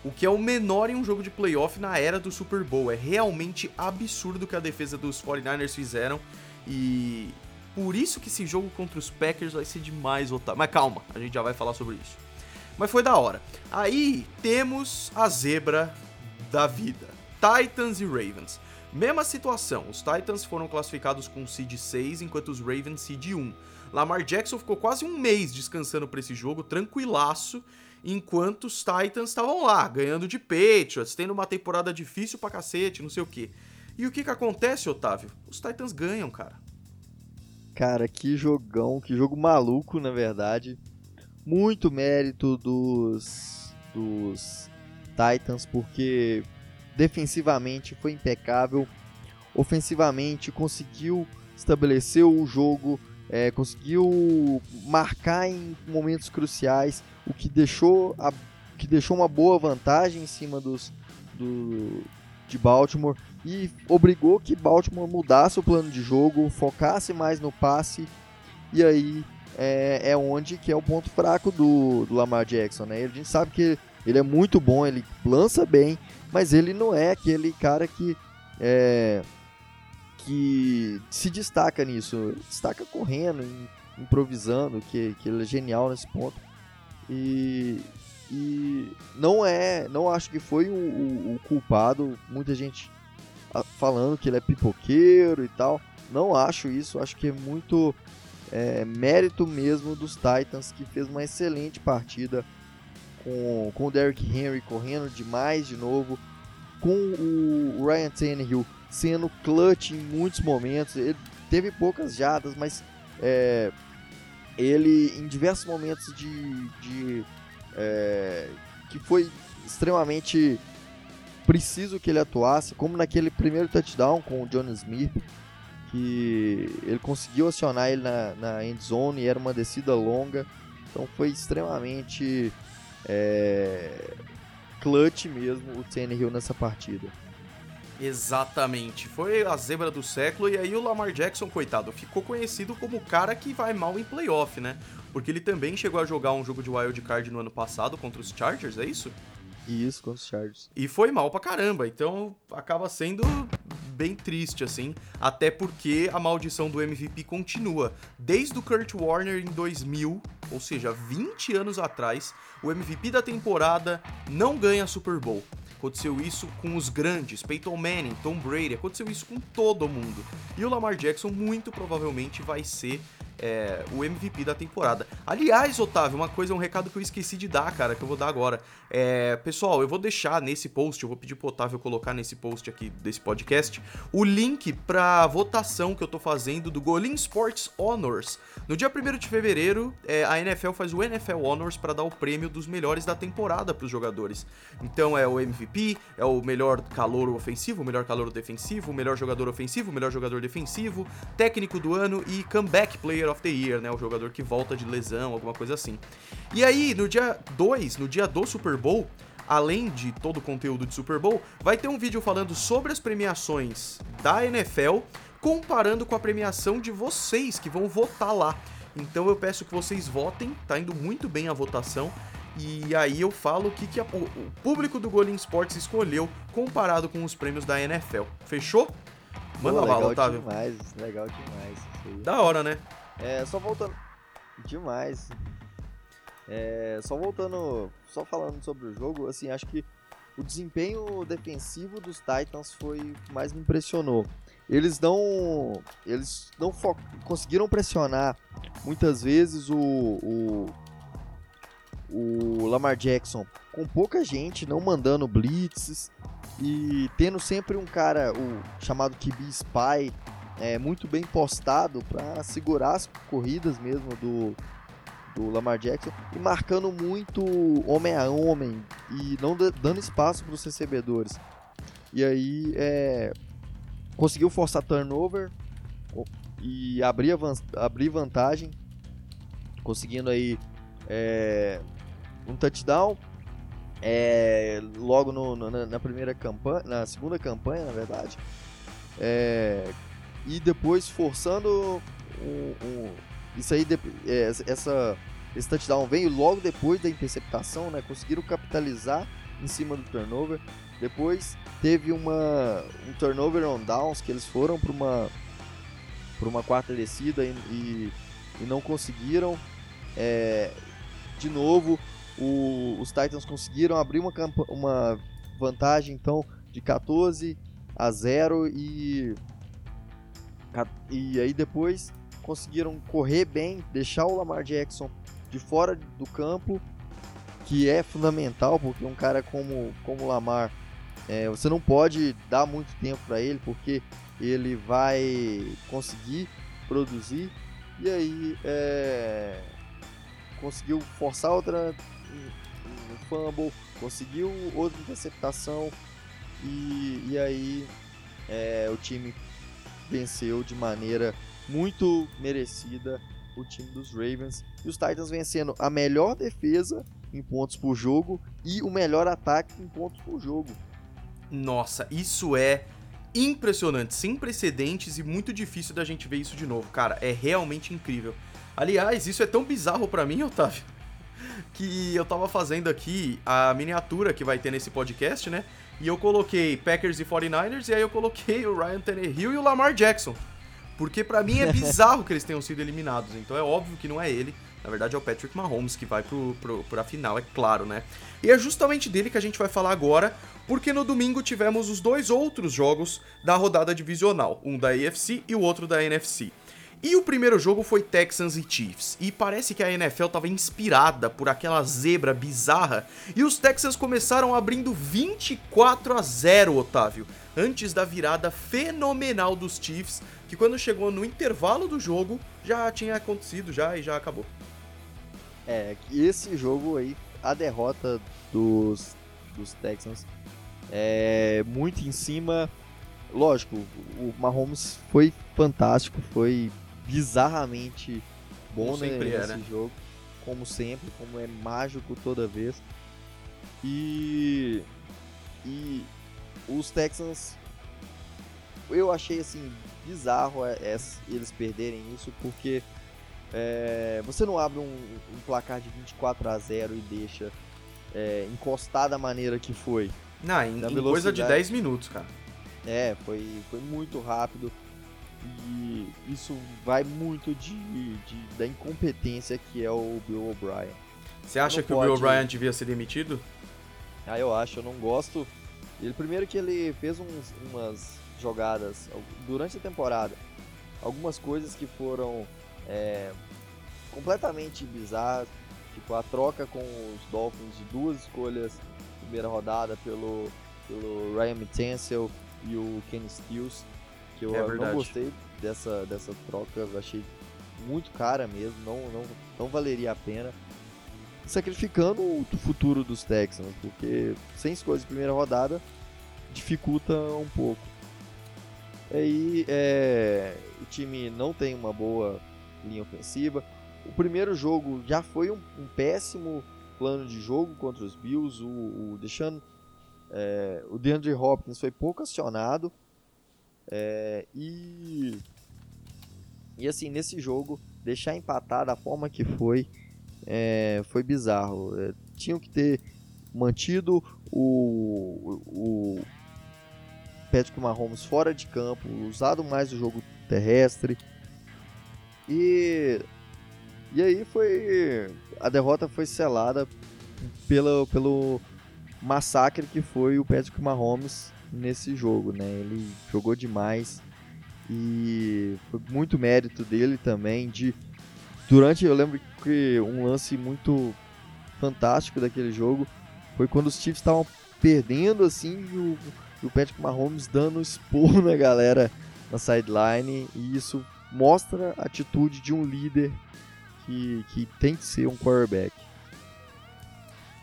o que é o menor em um jogo de playoff na era do Super Bowl. É realmente absurdo o que a defesa dos 49ers fizeram. E por isso que esse jogo contra os Packers vai ser demais, Otávio. Mas calma, a gente já vai falar sobre isso. Mas foi da hora. Aí temos a zebra da vida. Titans e Ravens. Mesma situação, os Titans foram classificados com seed 6, enquanto os Ravens seed 1. Lamar Jackson ficou quase um mês descansando para esse jogo, tranquilaço, enquanto os Titans estavam lá, ganhando de Patriots, tendo uma temporada difícil pra cacete, não sei o que. E o que que acontece, Otávio? Os Titans ganham, cara. Cara, que jogão, que jogo maluco, na verdade. Muito mérito dos, dos Titans, porque defensivamente foi impecável, ofensivamente conseguiu estabelecer o jogo, é, conseguiu marcar em momentos cruciais, o que deixou, a, que deixou uma boa vantagem em cima dos, do, de Baltimore e obrigou que Baltimore mudasse o plano de jogo, focasse mais no passe e aí é, é onde que é o ponto fraco do, do Lamar Jackson, né? A gente sabe que ele é muito bom, ele lança bem, mas ele não é aquele cara que é, que se destaca nisso. Ele destaca correndo, improvisando, que, que ele é genial nesse ponto. E, e não é, não acho que foi o, o, o culpado. Muita gente falando que ele é pipoqueiro e tal. Não acho isso. Acho que é muito é, mérito mesmo dos Titans que fez uma excelente partida com, com o Derrick Henry correndo demais de novo, com o Ryan Tannehill sendo clutch em muitos momentos. Ele teve poucas jadas, mas é, ele em diversos momentos de, de é, que foi extremamente preciso que ele atuasse, como naquele primeiro touchdown com o John Smith, que ele conseguiu acionar ele na, na end zone e era uma descida longa, então foi extremamente é, clutch mesmo o Tannehill nessa partida. Exatamente, foi a zebra do século e aí o Lamar Jackson, coitado, ficou conhecido como o cara que vai mal em playoff, né? Porque ele também chegou a jogar um jogo de wild card no ano passado contra os Chargers, é isso? Isso, contra os Chargers. E foi mal pra caramba, então acaba sendo bem triste, assim, até porque a maldição do MVP continua. Desde o Kurt Warner em 2000, ou seja, 20 anos atrás, o MVP da temporada não ganha Super Bowl. Aconteceu isso com os grandes, Peyton Manning, Tom Brady, aconteceu isso com todo mundo. E o Lamar Jackson muito provavelmente vai ser é, o MVP da temporada. Aliás, Otávio, uma coisa, um recado que eu esqueci de dar, cara, que eu vou dar agora. É, pessoal, eu vou deixar nesse post, eu vou pedir pro Otávio colocar nesse post aqui desse podcast, o link pra votação que eu tô fazendo do Golin Sports Honors. No dia 1 de fevereiro, é, a NFL faz o NFL Honors para dar o prêmio dos melhores da temporada pros jogadores. Então é o MVP, é o melhor calor ofensivo, o melhor calor defensivo, o melhor jogador ofensivo, o melhor jogador defensivo, técnico do ano e comeback player of the Year, né? O jogador que volta de lesão, alguma coisa assim. E aí, no dia 2, no dia do Super Bowl, além de todo o conteúdo de Super Bowl, vai ter um vídeo falando sobre as premiações da NFL, comparando com a premiação de vocês que vão votar lá. Então eu peço que vocês votem, tá indo muito bem a votação. E aí eu falo o que, que a, o, o público do Golden Sports escolheu comparado com os prêmios da NFL. Fechou? Manda Pô, lá, Otávio. Demais, legal demais. Da hora, né? É, só voltando. Demais. É, só voltando, só falando sobre o jogo, assim, acho que o desempenho defensivo dos Titans foi o que mais me impressionou. Eles não, eles não conseguiram pressionar muitas vezes o, o, o Lamar Jackson com pouca gente, não mandando blitzes e tendo sempre um cara, o chamado QB Spy, é, muito bem postado para segurar as corridas mesmo do, do Lamar Jackson e marcando muito homem a homem e não dando espaço para os recebedores. E aí é, conseguiu forçar turnover e abrir, abrir vantagem, conseguindo aí é, um touchdown. É, logo no, no, na primeira campanha, na segunda campanha, na verdade, é, e depois forçando um, um, isso aí, é, essa, esse touchdown veio logo depois da interceptação, né? Conseguiram capitalizar em cima do turnover. Depois teve uma, um turnover on downs que eles foram para uma para uma quarta descida e, e, e não conseguiram. É, de novo, o, os Titans conseguiram abrir uma, uma vantagem então de 14 a 0 e e aí depois conseguiram correr bem, deixar o Lamar Jackson de fora do campo, que é fundamental, porque um cara como, como o Lamar, é, você não pode dar muito tempo para ele, porque ele vai conseguir produzir. E aí é, conseguiu forçar outra um, um fumble, conseguiu outra interceptação e, e aí é, o time venceu de maneira muito merecida o time dos Ravens. E os Titans vencendo a melhor defesa em pontos por jogo e o melhor ataque em pontos por jogo. Nossa, isso é impressionante, sem precedentes e muito difícil da gente ver isso de novo, cara. É realmente incrível. Aliás, isso é tão bizarro para mim, Otávio, que eu tava fazendo aqui a miniatura que vai ter nesse podcast, né? E eu coloquei Packers e 49ers e aí eu coloquei o Ryan Tannehill e o Lamar Jackson. Porque para mim é bizarro que eles tenham sido eliminados. Então é óbvio que não é ele. Na verdade é o Patrick Mahomes que vai pro, pro, pra final, é claro, né? E é justamente dele que a gente vai falar agora, porque no domingo tivemos os dois outros jogos da rodada divisional, um da AFC e o outro da NFC. E o primeiro jogo foi Texans e Chiefs. E parece que a NFL estava inspirada por aquela zebra bizarra. E os Texans começaram abrindo 24 a 0, Otávio. Antes da virada fenomenal dos Chiefs, que quando chegou no intervalo do jogo já tinha acontecido já e já acabou. É, esse jogo aí, a derrota dos, dos Texans é muito em cima. Lógico, o Mahomes foi fantástico, foi bizarramente bom né, nesse né? jogo, como sempre, como é mágico toda vez. E e os Texans eu achei assim bizarro é, é, eles perderem isso porque é, você não abre um, um, placar de 24 a 0 e deixa é, encostar da maneira que foi. Não, em, em coisa de 10 minutos, cara. É, foi, foi muito rápido. E isso vai muito de, de da incompetência que é o Bill O'Brien. Você acha que pode... o Bill O'Brien devia ser demitido? Ah, eu acho, eu não gosto. Ele primeiro que ele fez uns, umas jogadas durante a temporada, algumas coisas que foram é, completamente bizarras. Tipo, a troca com os Dolphins de duas escolhas primeira rodada pelo, pelo Ryan Mitchell e o Kenny Stills, que eu é não gostei dessa, dessa troca, achei muito cara mesmo, não, não, não valeria a pena. Sacrificando o futuro dos Texans, porque sem escolhas de primeira rodada dificulta um pouco. Aí é, o time não tem uma boa linha ofensiva. O primeiro jogo já foi um, um péssimo plano de jogo contra os Bills. O, o Deshaun, é, o DeAndre Hopkins foi pouco acionado. É, e, e assim, nesse jogo, deixar empatar da forma que foi, é, foi bizarro. É, tinham que ter mantido o, o, Patrick Mahomes fora de campo, usado mais o jogo terrestre. E e aí foi a derrota foi selada pelo pelo massacre que foi o Patrick Mahomes nesse jogo, né? Ele jogou demais e foi muito mérito dele também de durante eu lembro que um lance muito fantástico daquele jogo foi quando os Chiefs estavam perdendo assim e o e o Patrick Mahomes dando expor na galera na sideline e isso mostra a atitude de um líder que, que tem que ser um quarterback.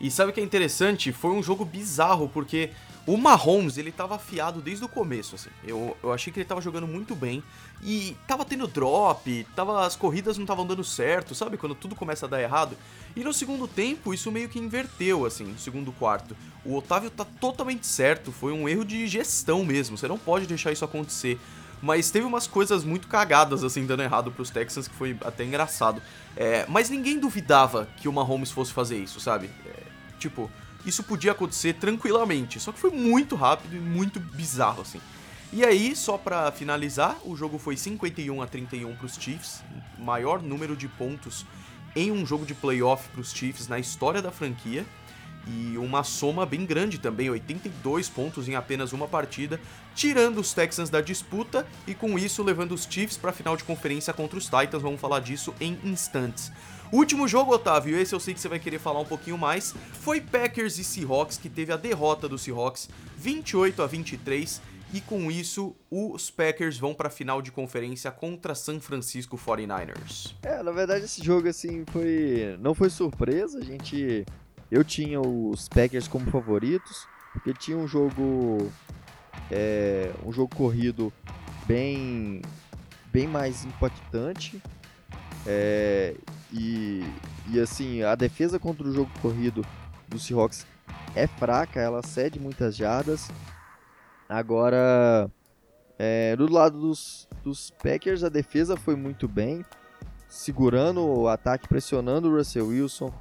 E sabe o que é interessante? Foi um jogo bizarro, porque o Mahomes, ele tava afiado desde o começo, assim. Eu, eu achei que ele tava jogando muito bem. E tava tendo drop, tava, as corridas não estavam dando certo, sabe? Quando tudo começa a dar errado. E no segundo tempo, isso meio que inverteu, assim, no segundo quarto. O Otávio tá totalmente certo, foi um erro de gestão mesmo. Você não pode deixar isso acontecer. Mas teve umas coisas muito cagadas, assim, dando errado pros Texans, que foi até engraçado. É, mas ninguém duvidava que o Mahomes fosse fazer isso, sabe? É, tipo, isso podia acontecer tranquilamente. Só que foi muito rápido e muito bizarro, assim. E aí, só para finalizar, o jogo foi 51 a 31 para os Chiefs, maior número de pontos em um jogo de playoff para os Chiefs na história da franquia. E uma soma bem grande também, 82 pontos em apenas uma partida, tirando os Texans da disputa e com isso levando os Chiefs para a final de conferência contra os Titans. Vamos falar disso em instantes. Último jogo, Otávio, esse eu sei que você vai querer falar um pouquinho mais, foi Packers e Seahawks, que teve a derrota dos Seahawks 28 a 23, e com isso os Packers vão para a final de conferência contra San Francisco 49ers. É, na verdade esse jogo assim foi não foi surpresa, a gente eu tinha os Packers como favoritos, porque tinha um jogo é, um jogo corrido bem bem mais impactante é, e, e assim, a defesa contra o jogo corrido do Seahawks é fraca, ela cede muitas jardas. Agora, é, do lado dos, dos Packers, a defesa foi muito bem, segurando o ataque, pressionando o Russell Wilson.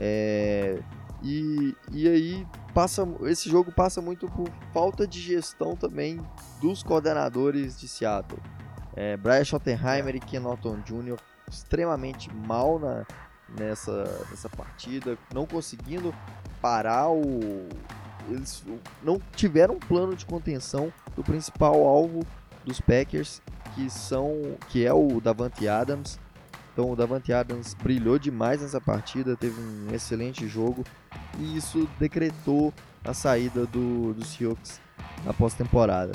É, e, e aí passa esse jogo passa muito por falta de gestão também dos coordenadores de Seattle. É, Brian Schottenheimer e Ken Norton Jr extremamente mal na, nessa, nessa partida, não conseguindo parar o. Eles não tiveram um plano de contenção do principal alvo dos Packers, que são que é o Davante Adams. Então o Davante Adams brilhou demais nessa partida, teve um excelente jogo e isso decretou a saída do, do Seahawks na pós-temporada.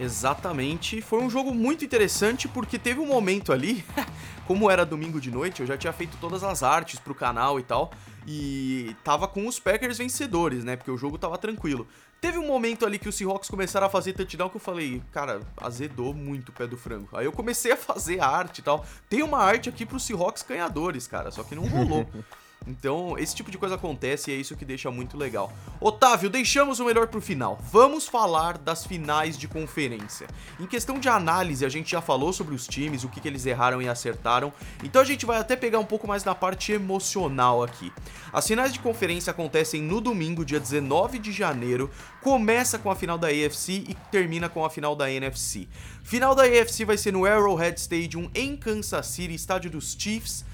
Exatamente. Foi um jogo muito interessante porque teve um momento ali, como era domingo de noite, eu já tinha feito todas as artes pro canal e tal, e tava com os Packers vencedores, né? Porque o jogo tava tranquilo. Teve um momento ali que os Seahawks começaram a fazer touchdown que eu falei, cara, azedou muito o pé do frango. Aí eu comecei a fazer arte e tal. Tem uma arte aqui pros Seahawks ganhadores, cara, só que não rolou. Então, esse tipo de coisa acontece e é isso que deixa muito legal. Otávio, deixamos o melhor pro final. Vamos falar das finais de conferência. Em questão de análise, a gente já falou sobre os times, o que, que eles erraram e acertaram. Então a gente vai até pegar um pouco mais na parte emocional aqui. As finais de conferência acontecem no domingo, dia 19 de janeiro. Começa com a final da AFC e termina com a final da NFC. Final da AFC vai ser no Arrowhead Stadium em Kansas City, estádio dos Chiefs.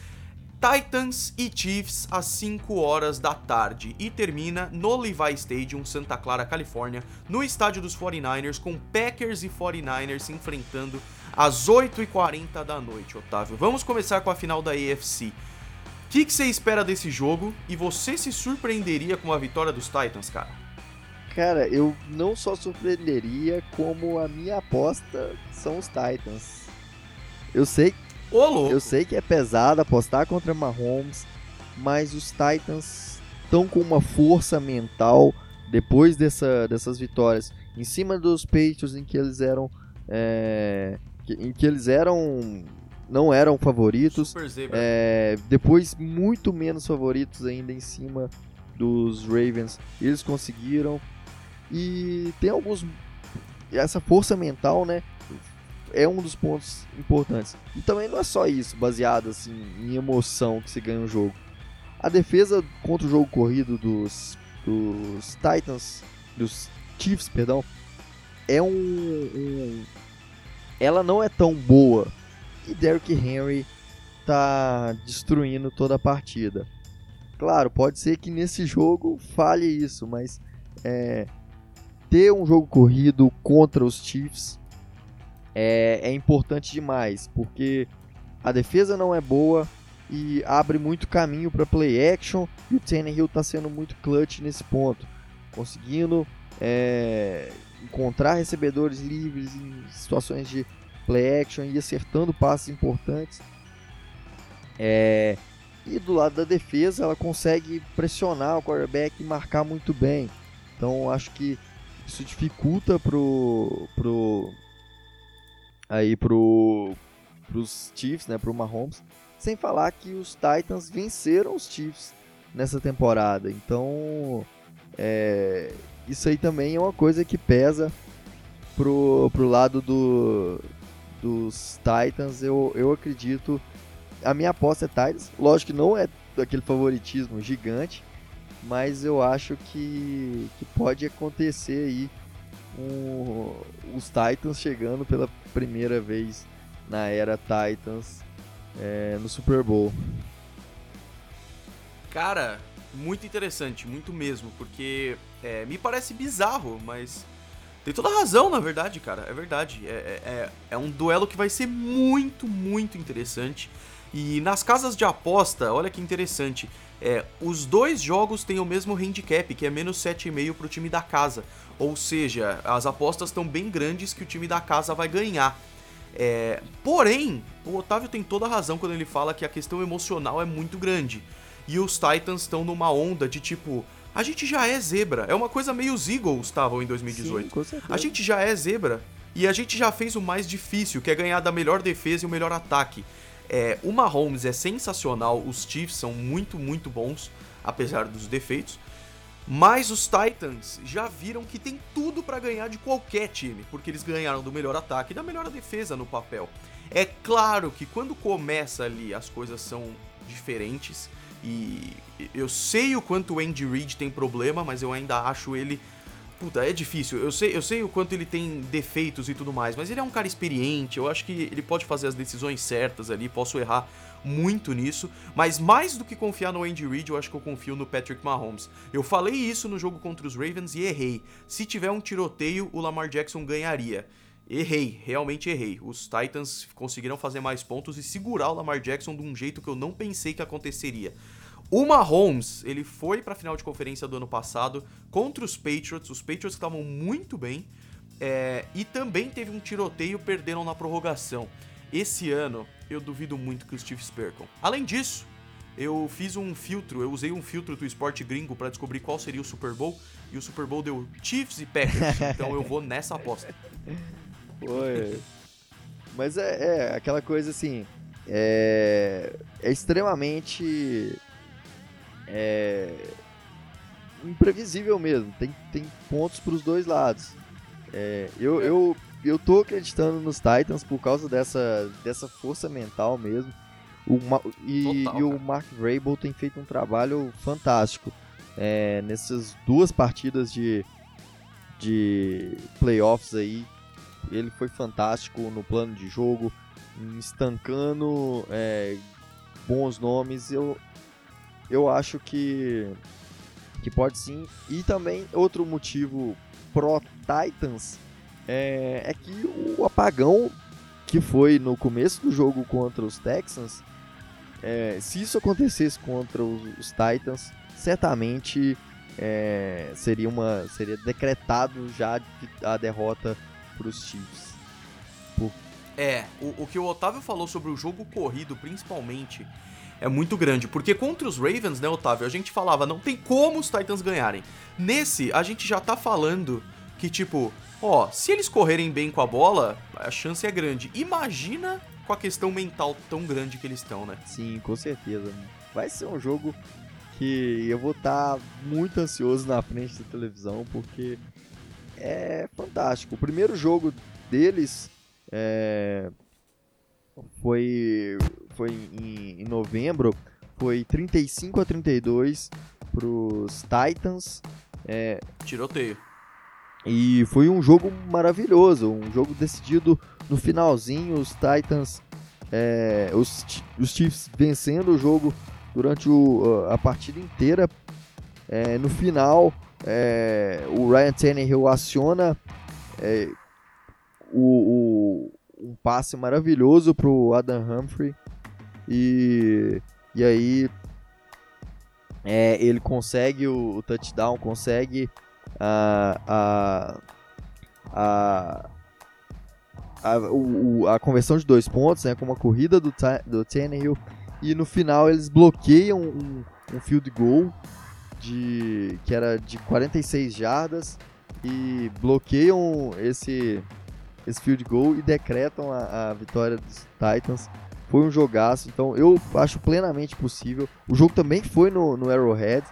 Titans e Chiefs às 5 horas da tarde e termina no Levi Stadium, Santa Clara, Califórnia, no estádio dos 49ers, com Packers e 49ers se enfrentando às 8h40 da noite, Otávio. Vamos começar com a final da AFC. O que, que você espera desse jogo e você se surpreenderia com a vitória dos Titans, cara? Cara, eu não só surpreenderia, como a minha aposta são os Titans. Eu sei, Ô, eu sei que é pesado apostar contra Mahomes, mas os Titans estão com uma força mental depois dessa, dessas vitórias em cima dos Patriots em que eles eram é, em que eles eram não eram favoritos é, depois muito menos favoritos ainda em cima dos Ravens. Eles conseguiram. E tem alguns essa força mental né é um dos pontos importantes e também não é só isso baseado assim em emoção que se ganha um jogo a defesa contra o jogo corrido dos dos Titans dos Chiefs perdão é um, um ela não é tão boa. E Derrick Henry tá destruindo toda a partida. Claro, pode ser que nesse jogo falhe isso, mas é, ter um jogo corrido contra os Chiefs é, é importante demais, porque a defesa não é boa e abre muito caminho para play action e o Tannehill está sendo muito clutch nesse ponto, conseguindo é, encontrar recebedores livres em situações de play action e acertando passes importantes. É, e do lado da defesa, ela consegue pressionar o quarterback e marcar muito bem. Então acho que isso dificulta pro pro aí pro pros Chiefs, né, pro Mahomes. Sem falar que os Titans venceram os Chiefs nessa temporada. Então, é, isso aí também é uma coisa que pesa pro, pro lado do, dos Titans. Eu, eu acredito. A minha aposta é Titans. Lógico que não é aquele favoritismo gigante, mas eu acho que, que pode acontecer aí um, os Titans chegando pela primeira vez na era Titans é, no Super Bowl. Cara, muito interessante, muito mesmo, porque é, me parece bizarro, mas tem toda razão, na verdade, cara. É verdade. É, é, é, é um duelo que vai ser muito, muito interessante. E nas casas de aposta, olha que interessante. É, os dois jogos têm o mesmo handicap, que é menos 7,5 para o time da casa. Ou seja, as apostas estão bem grandes que o time da casa vai ganhar. É, porém, o Otávio tem toda a razão quando ele fala que a questão emocional é muito grande. E os Titans estão numa onda de tipo, a gente já é zebra. É uma coisa meio os Eagles estavam em 2018. Sim, a gente já é zebra e a gente já fez o mais difícil, que é ganhar da melhor defesa e o melhor ataque. É, o Mahomes é sensacional, os Chiefs são muito, muito bons, apesar dos defeitos. Mas os Titans já viram que tem tudo para ganhar de qualquer time, porque eles ganharam do melhor ataque e da melhor defesa no papel. É claro que quando começa ali as coisas são diferentes. E eu sei o quanto o Andy Reid tem problema, mas eu ainda acho ele. Puta, é difícil. Eu sei, eu sei o quanto ele tem defeitos e tudo mais, mas ele é um cara experiente. Eu acho que ele pode fazer as decisões certas ali. Posso errar muito nisso, mas mais do que confiar no Andy Reid, eu acho que eu confio no Patrick Mahomes. Eu falei isso no jogo contra os Ravens e errei. Se tiver um tiroteio, o Lamar Jackson ganharia. Errei, realmente errei. Os Titans conseguiram fazer mais pontos e segurar o Lamar Jackson de um jeito que eu não pensei que aconteceria. O Mahomes, ele foi para a final de conferência do ano passado contra os Patriots. Os Patriots estavam muito bem. É, e também teve um tiroteio, perderam na prorrogação. Esse ano, eu duvido muito que os Chiefs percam. Além disso, eu fiz um filtro, eu usei um filtro do esporte gringo para descobrir qual seria o Super Bowl. E o Super Bowl deu Chiefs e Packers. então eu vou nessa aposta. Oi. Mas é, é aquela coisa assim. É, é extremamente é imprevisível mesmo. Tem, tem pontos para os dois lados. É, eu, eu, eu tô acreditando nos Titans por causa dessa, dessa força mental mesmo. O, e, Total, e o Mark Vrabel tem feito um trabalho fantástico é, nessas duas partidas de, de playoffs aí. Ele foi fantástico no plano de jogo, estancando é, bons nomes. Eu, eu acho que, que pode sim. E também outro motivo pro Titans é, é que o apagão que foi no começo do jogo contra os Texans, é, se isso acontecesse contra os, Titans, certamente é, seria uma seria decretado já a derrota para os Chiefs. Por... É, o, o que o Otávio falou sobre o jogo corrido, principalmente, é muito grande. Porque contra os Ravens, né, Otávio, a gente falava, não tem como os Titans ganharem. Nesse, a gente já tá falando que, tipo, ó, se eles correrem bem com a bola, a chance é grande. Imagina com a questão mental tão grande que eles estão, né? Sim, com certeza. Vai ser um jogo que eu vou estar tá muito ansioso na frente da televisão, porque é fantástico. O primeiro jogo deles é, foi, foi em, em novembro, foi 35 a 32 pros Titans. É, Tiroteio. E foi um jogo maravilhoso, um jogo decidido no finalzinho, os Titans, é, os, os Chiefs vencendo o jogo durante o, a partida inteira. É, no final, é, o Ryan Tannehill aciona é, o, o, um passe maravilhoso para o Adam Humphrey. E, e aí é, ele consegue o, o, touchdown, consegue a, a, a, a, o, a conversão de dois pontos, né, com uma corrida do, do Tannehill. E no final eles bloqueiam um, um field goal de que era de 46 jardas e bloqueiam esse esse field goal e decretam a, a vitória dos Titans. Foi um jogaço, então eu acho plenamente possível. O jogo também foi no, no Arrowhead,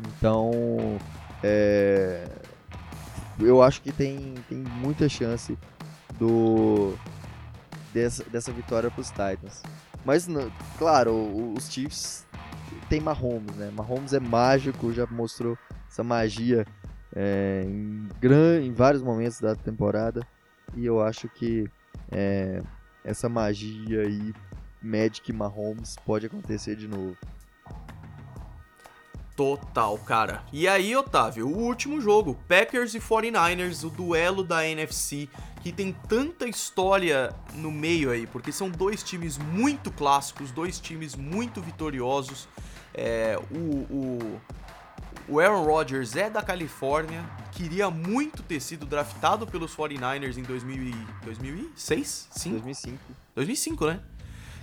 então é, eu acho que tem, tem muita chance do dessa, dessa vitória para os Titans. Mas, claro, os Chiefs tem Mahomes, né? Mahomes é mágico, já mostrou essa magia é, em, gran, em vários momentos da temporada. E eu acho que é, essa magia aí, Magic Mahomes, pode acontecer de novo. Total, cara. E aí, Otávio, o último jogo, Packers e 49ers, o duelo da NFC, que tem tanta história no meio aí, porque são dois times muito clássicos, dois times muito vitoriosos. É, o, o, o Aaron Rodgers é da Califórnia, queria muito ter sido draftado pelos 49ers em 2000 2006? Sim? 2005. 2005, né?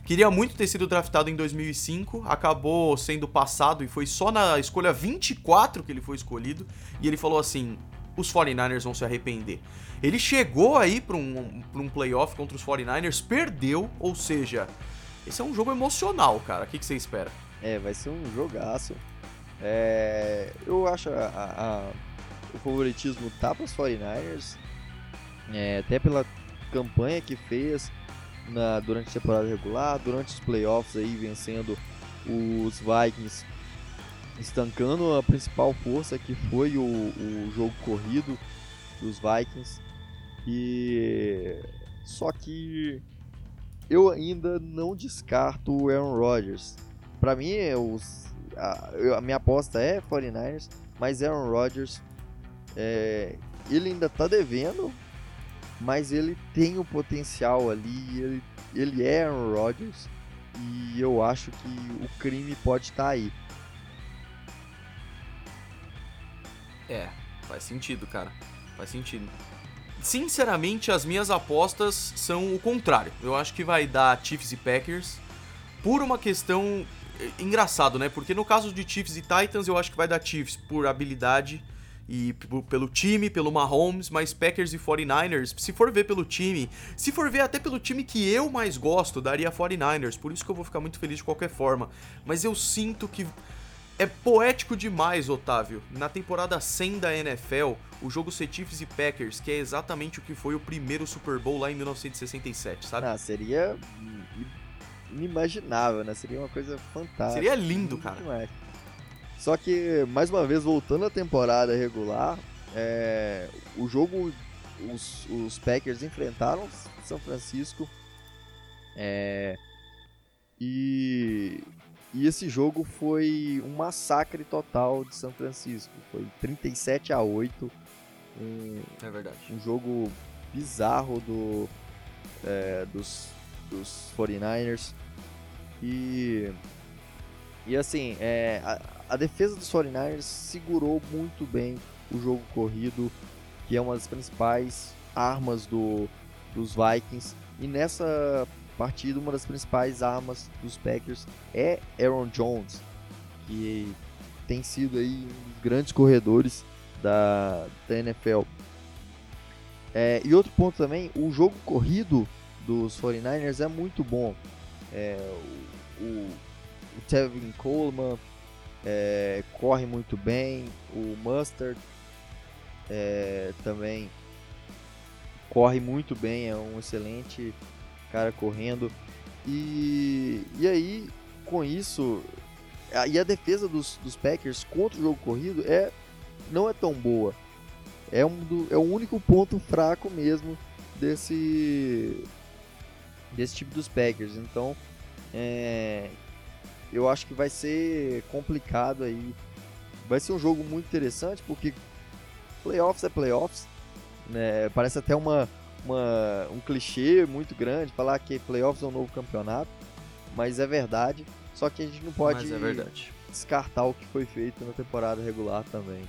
Queria muito ter sido draftado em 2005, acabou sendo passado e foi só na escolha 24 que ele foi escolhido. E ele falou assim: os 49ers vão se arrepender. Ele chegou aí para um, pra um playoff contra os 49ers, perdeu, ou seja, esse é um jogo emocional, cara. O que, que você espera? É, vai ser um jogaço. É, eu acho a, a, o favoritismo tá para os 49ers, é, até pela campanha que fez na, durante a temporada regular, durante os playoffs aí vencendo os Vikings, estancando a principal força que foi o, o jogo corrido dos Vikings. E só que eu ainda não descarto o Aaron Rodgers. Para mim, os, a, a, minha aposta é 49ers, mas Aaron Rodgers é, ele ainda tá devendo mas ele tem o potencial ali, ele, ele é Aaron Rodgers e eu acho que o crime pode estar tá aí. É, faz sentido, cara. Faz sentido. Sinceramente, as minhas apostas são o contrário. Eu acho que vai dar Chiefs e Packers por uma questão engraçado, né? Porque no caso de Chiefs e Titans, eu acho que vai dar Chiefs por habilidade e pelo time, pelo Mahomes, mas Packers e 49ers, se for ver pelo time, se for ver até pelo time que eu mais gosto, daria 49ers, por isso que eu vou ficar muito feliz de qualquer forma. Mas eu sinto que é poético demais, Otávio. Na temporada 100 da NFL, o jogo ser Chiefs e Packers, que é exatamente o que foi o primeiro Super Bowl lá em 1967, sabe? Ah, seria inimaginável, né? Seria uma coisa fantástica. Seria lindo, cara. Demais. Só que, mais uma vez, voltando à temporada regular, é, o jogo, os, os, Packers enfrentaram São Francisco é, e, e esse jogo foi um massacre total de São Francisco. Foi 37 a 8. Um, é verdade. Um jogo bizarro do, é, dos, dos 49ers. E, e assim, é, a, a defesa dos 49ers segurou muito bem o jogo corrido, que é uma das principais armas do, dos Vikings. E nessa partida, uma das principais armas dos Packers é Aaron Jones, que tem sido aí um dos grandes corredores da, da NFL. É, e outro ponto também, o jogo corrido dos 49ers é muito bom. É, o, o, Tevin Coleman é, corre muito bem, o Mustard é, também corre muito bem, é um excelente cara correndo. E, e aí, com isso, a, e a defesa dos, dos Packers contra o jogo corrido é não é tão boa. É, um do, é o único ponto fraco mesmo desse desse tipo dos Packers. Então, é, eu acho que vai ser complicado aí. Vai ser um jogo muito interessante porque playoffs é playoffs. Né? Parece até uma, uma, um clichê muito grande falar que playoffs é um novo campeonato, mas é verdade. Só que a gente não pode é descartar o que foi feito na temporada regular também.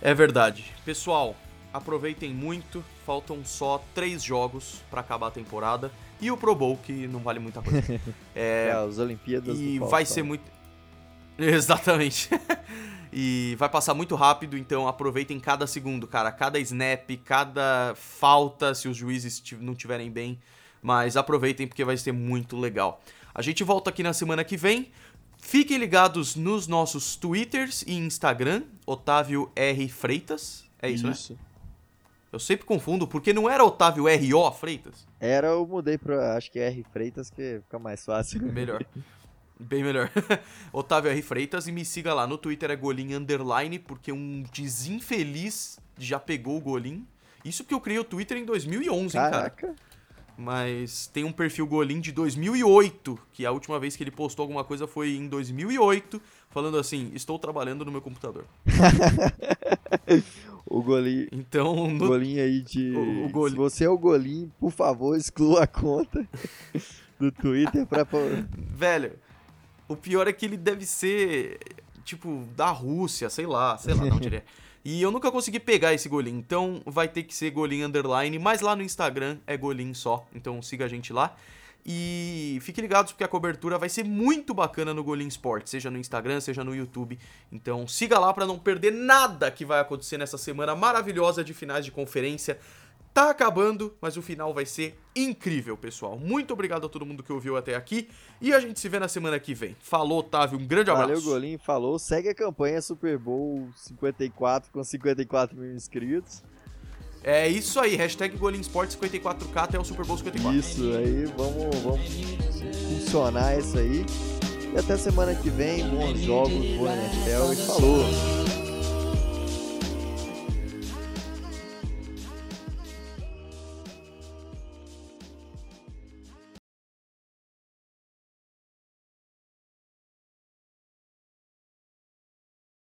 É verdade. Pessoal, aproveitem muito. Faltam só três jogos para acabar a temporada. E o Pro Bowl, que não vale muita coisa. É, é as Olimpíadas. E vai ser muito. Exatamente. e vai passar muito rápido, então aproveitem cada segundo, cara. Cada snap, cada falta, se os juízes não tiverem bem. Mas aproveitem porque vai ser muito legal. A gente volta aqui na semana que vem. Fiquem ligados nos nossos Twitters e Instagram, Otávio R. Freitas. É isso, isso. né? Eu sempre confundo, porque não era Otávio R.O. Freitas? Era, eu mudei pra, acho que é R. Freitas, que fica mais fácil. Melhor. Bem melhor. Otávio R. Freitas e me siga lá no Twitter é Golim Underline, porque um desinfeliz já pegou o Golim. Isso porque eu criei o Twitter em 2011, Caraca. hein, cara. Mas tem um perfil Golim de 2008, que a última vez que ele postou alguma coisa foi em 2008, falando assim: Estou trabalhando no meu computador. o Golim. Então, no... Golim aí de. O, o Golim. Se você é o Golim, por favor, exclua a conta do Twitter pra. Velho, o pior é que ele deve ser, tipo, da Rússia, sei lá, sei lá onde ele é. E eu nunca consegui pegar esse Golim, então vai ter que ser Golim Underline, mas lá no Instagram é Golim só, então siga a gente lá. E fiquem ligados porque a cobertura vai ser muito bacana no Golim Sport, seja no Instagram, seja no YouTube. Então siga lá para não perder nada que vai acontecer nessa semana maravilhosa de finais de conferência tá acabando, mas o final vai ser incrível, pessoal. Muito obrigado a todo mundo que ouviu até aqui e a gente se vê na semana que vem. Falou, Otávio, um grande abraço. Valeu, Golim, falou. Segue a campanha Super Bowl 54 com 54 mil inscritos. É isso aí, hashtag Sport 54K até o Super Bowl 54. Isso aí, vamos, vamos funcionar isso aí. E até semana que vem, bons jogos, boa NFL e falou!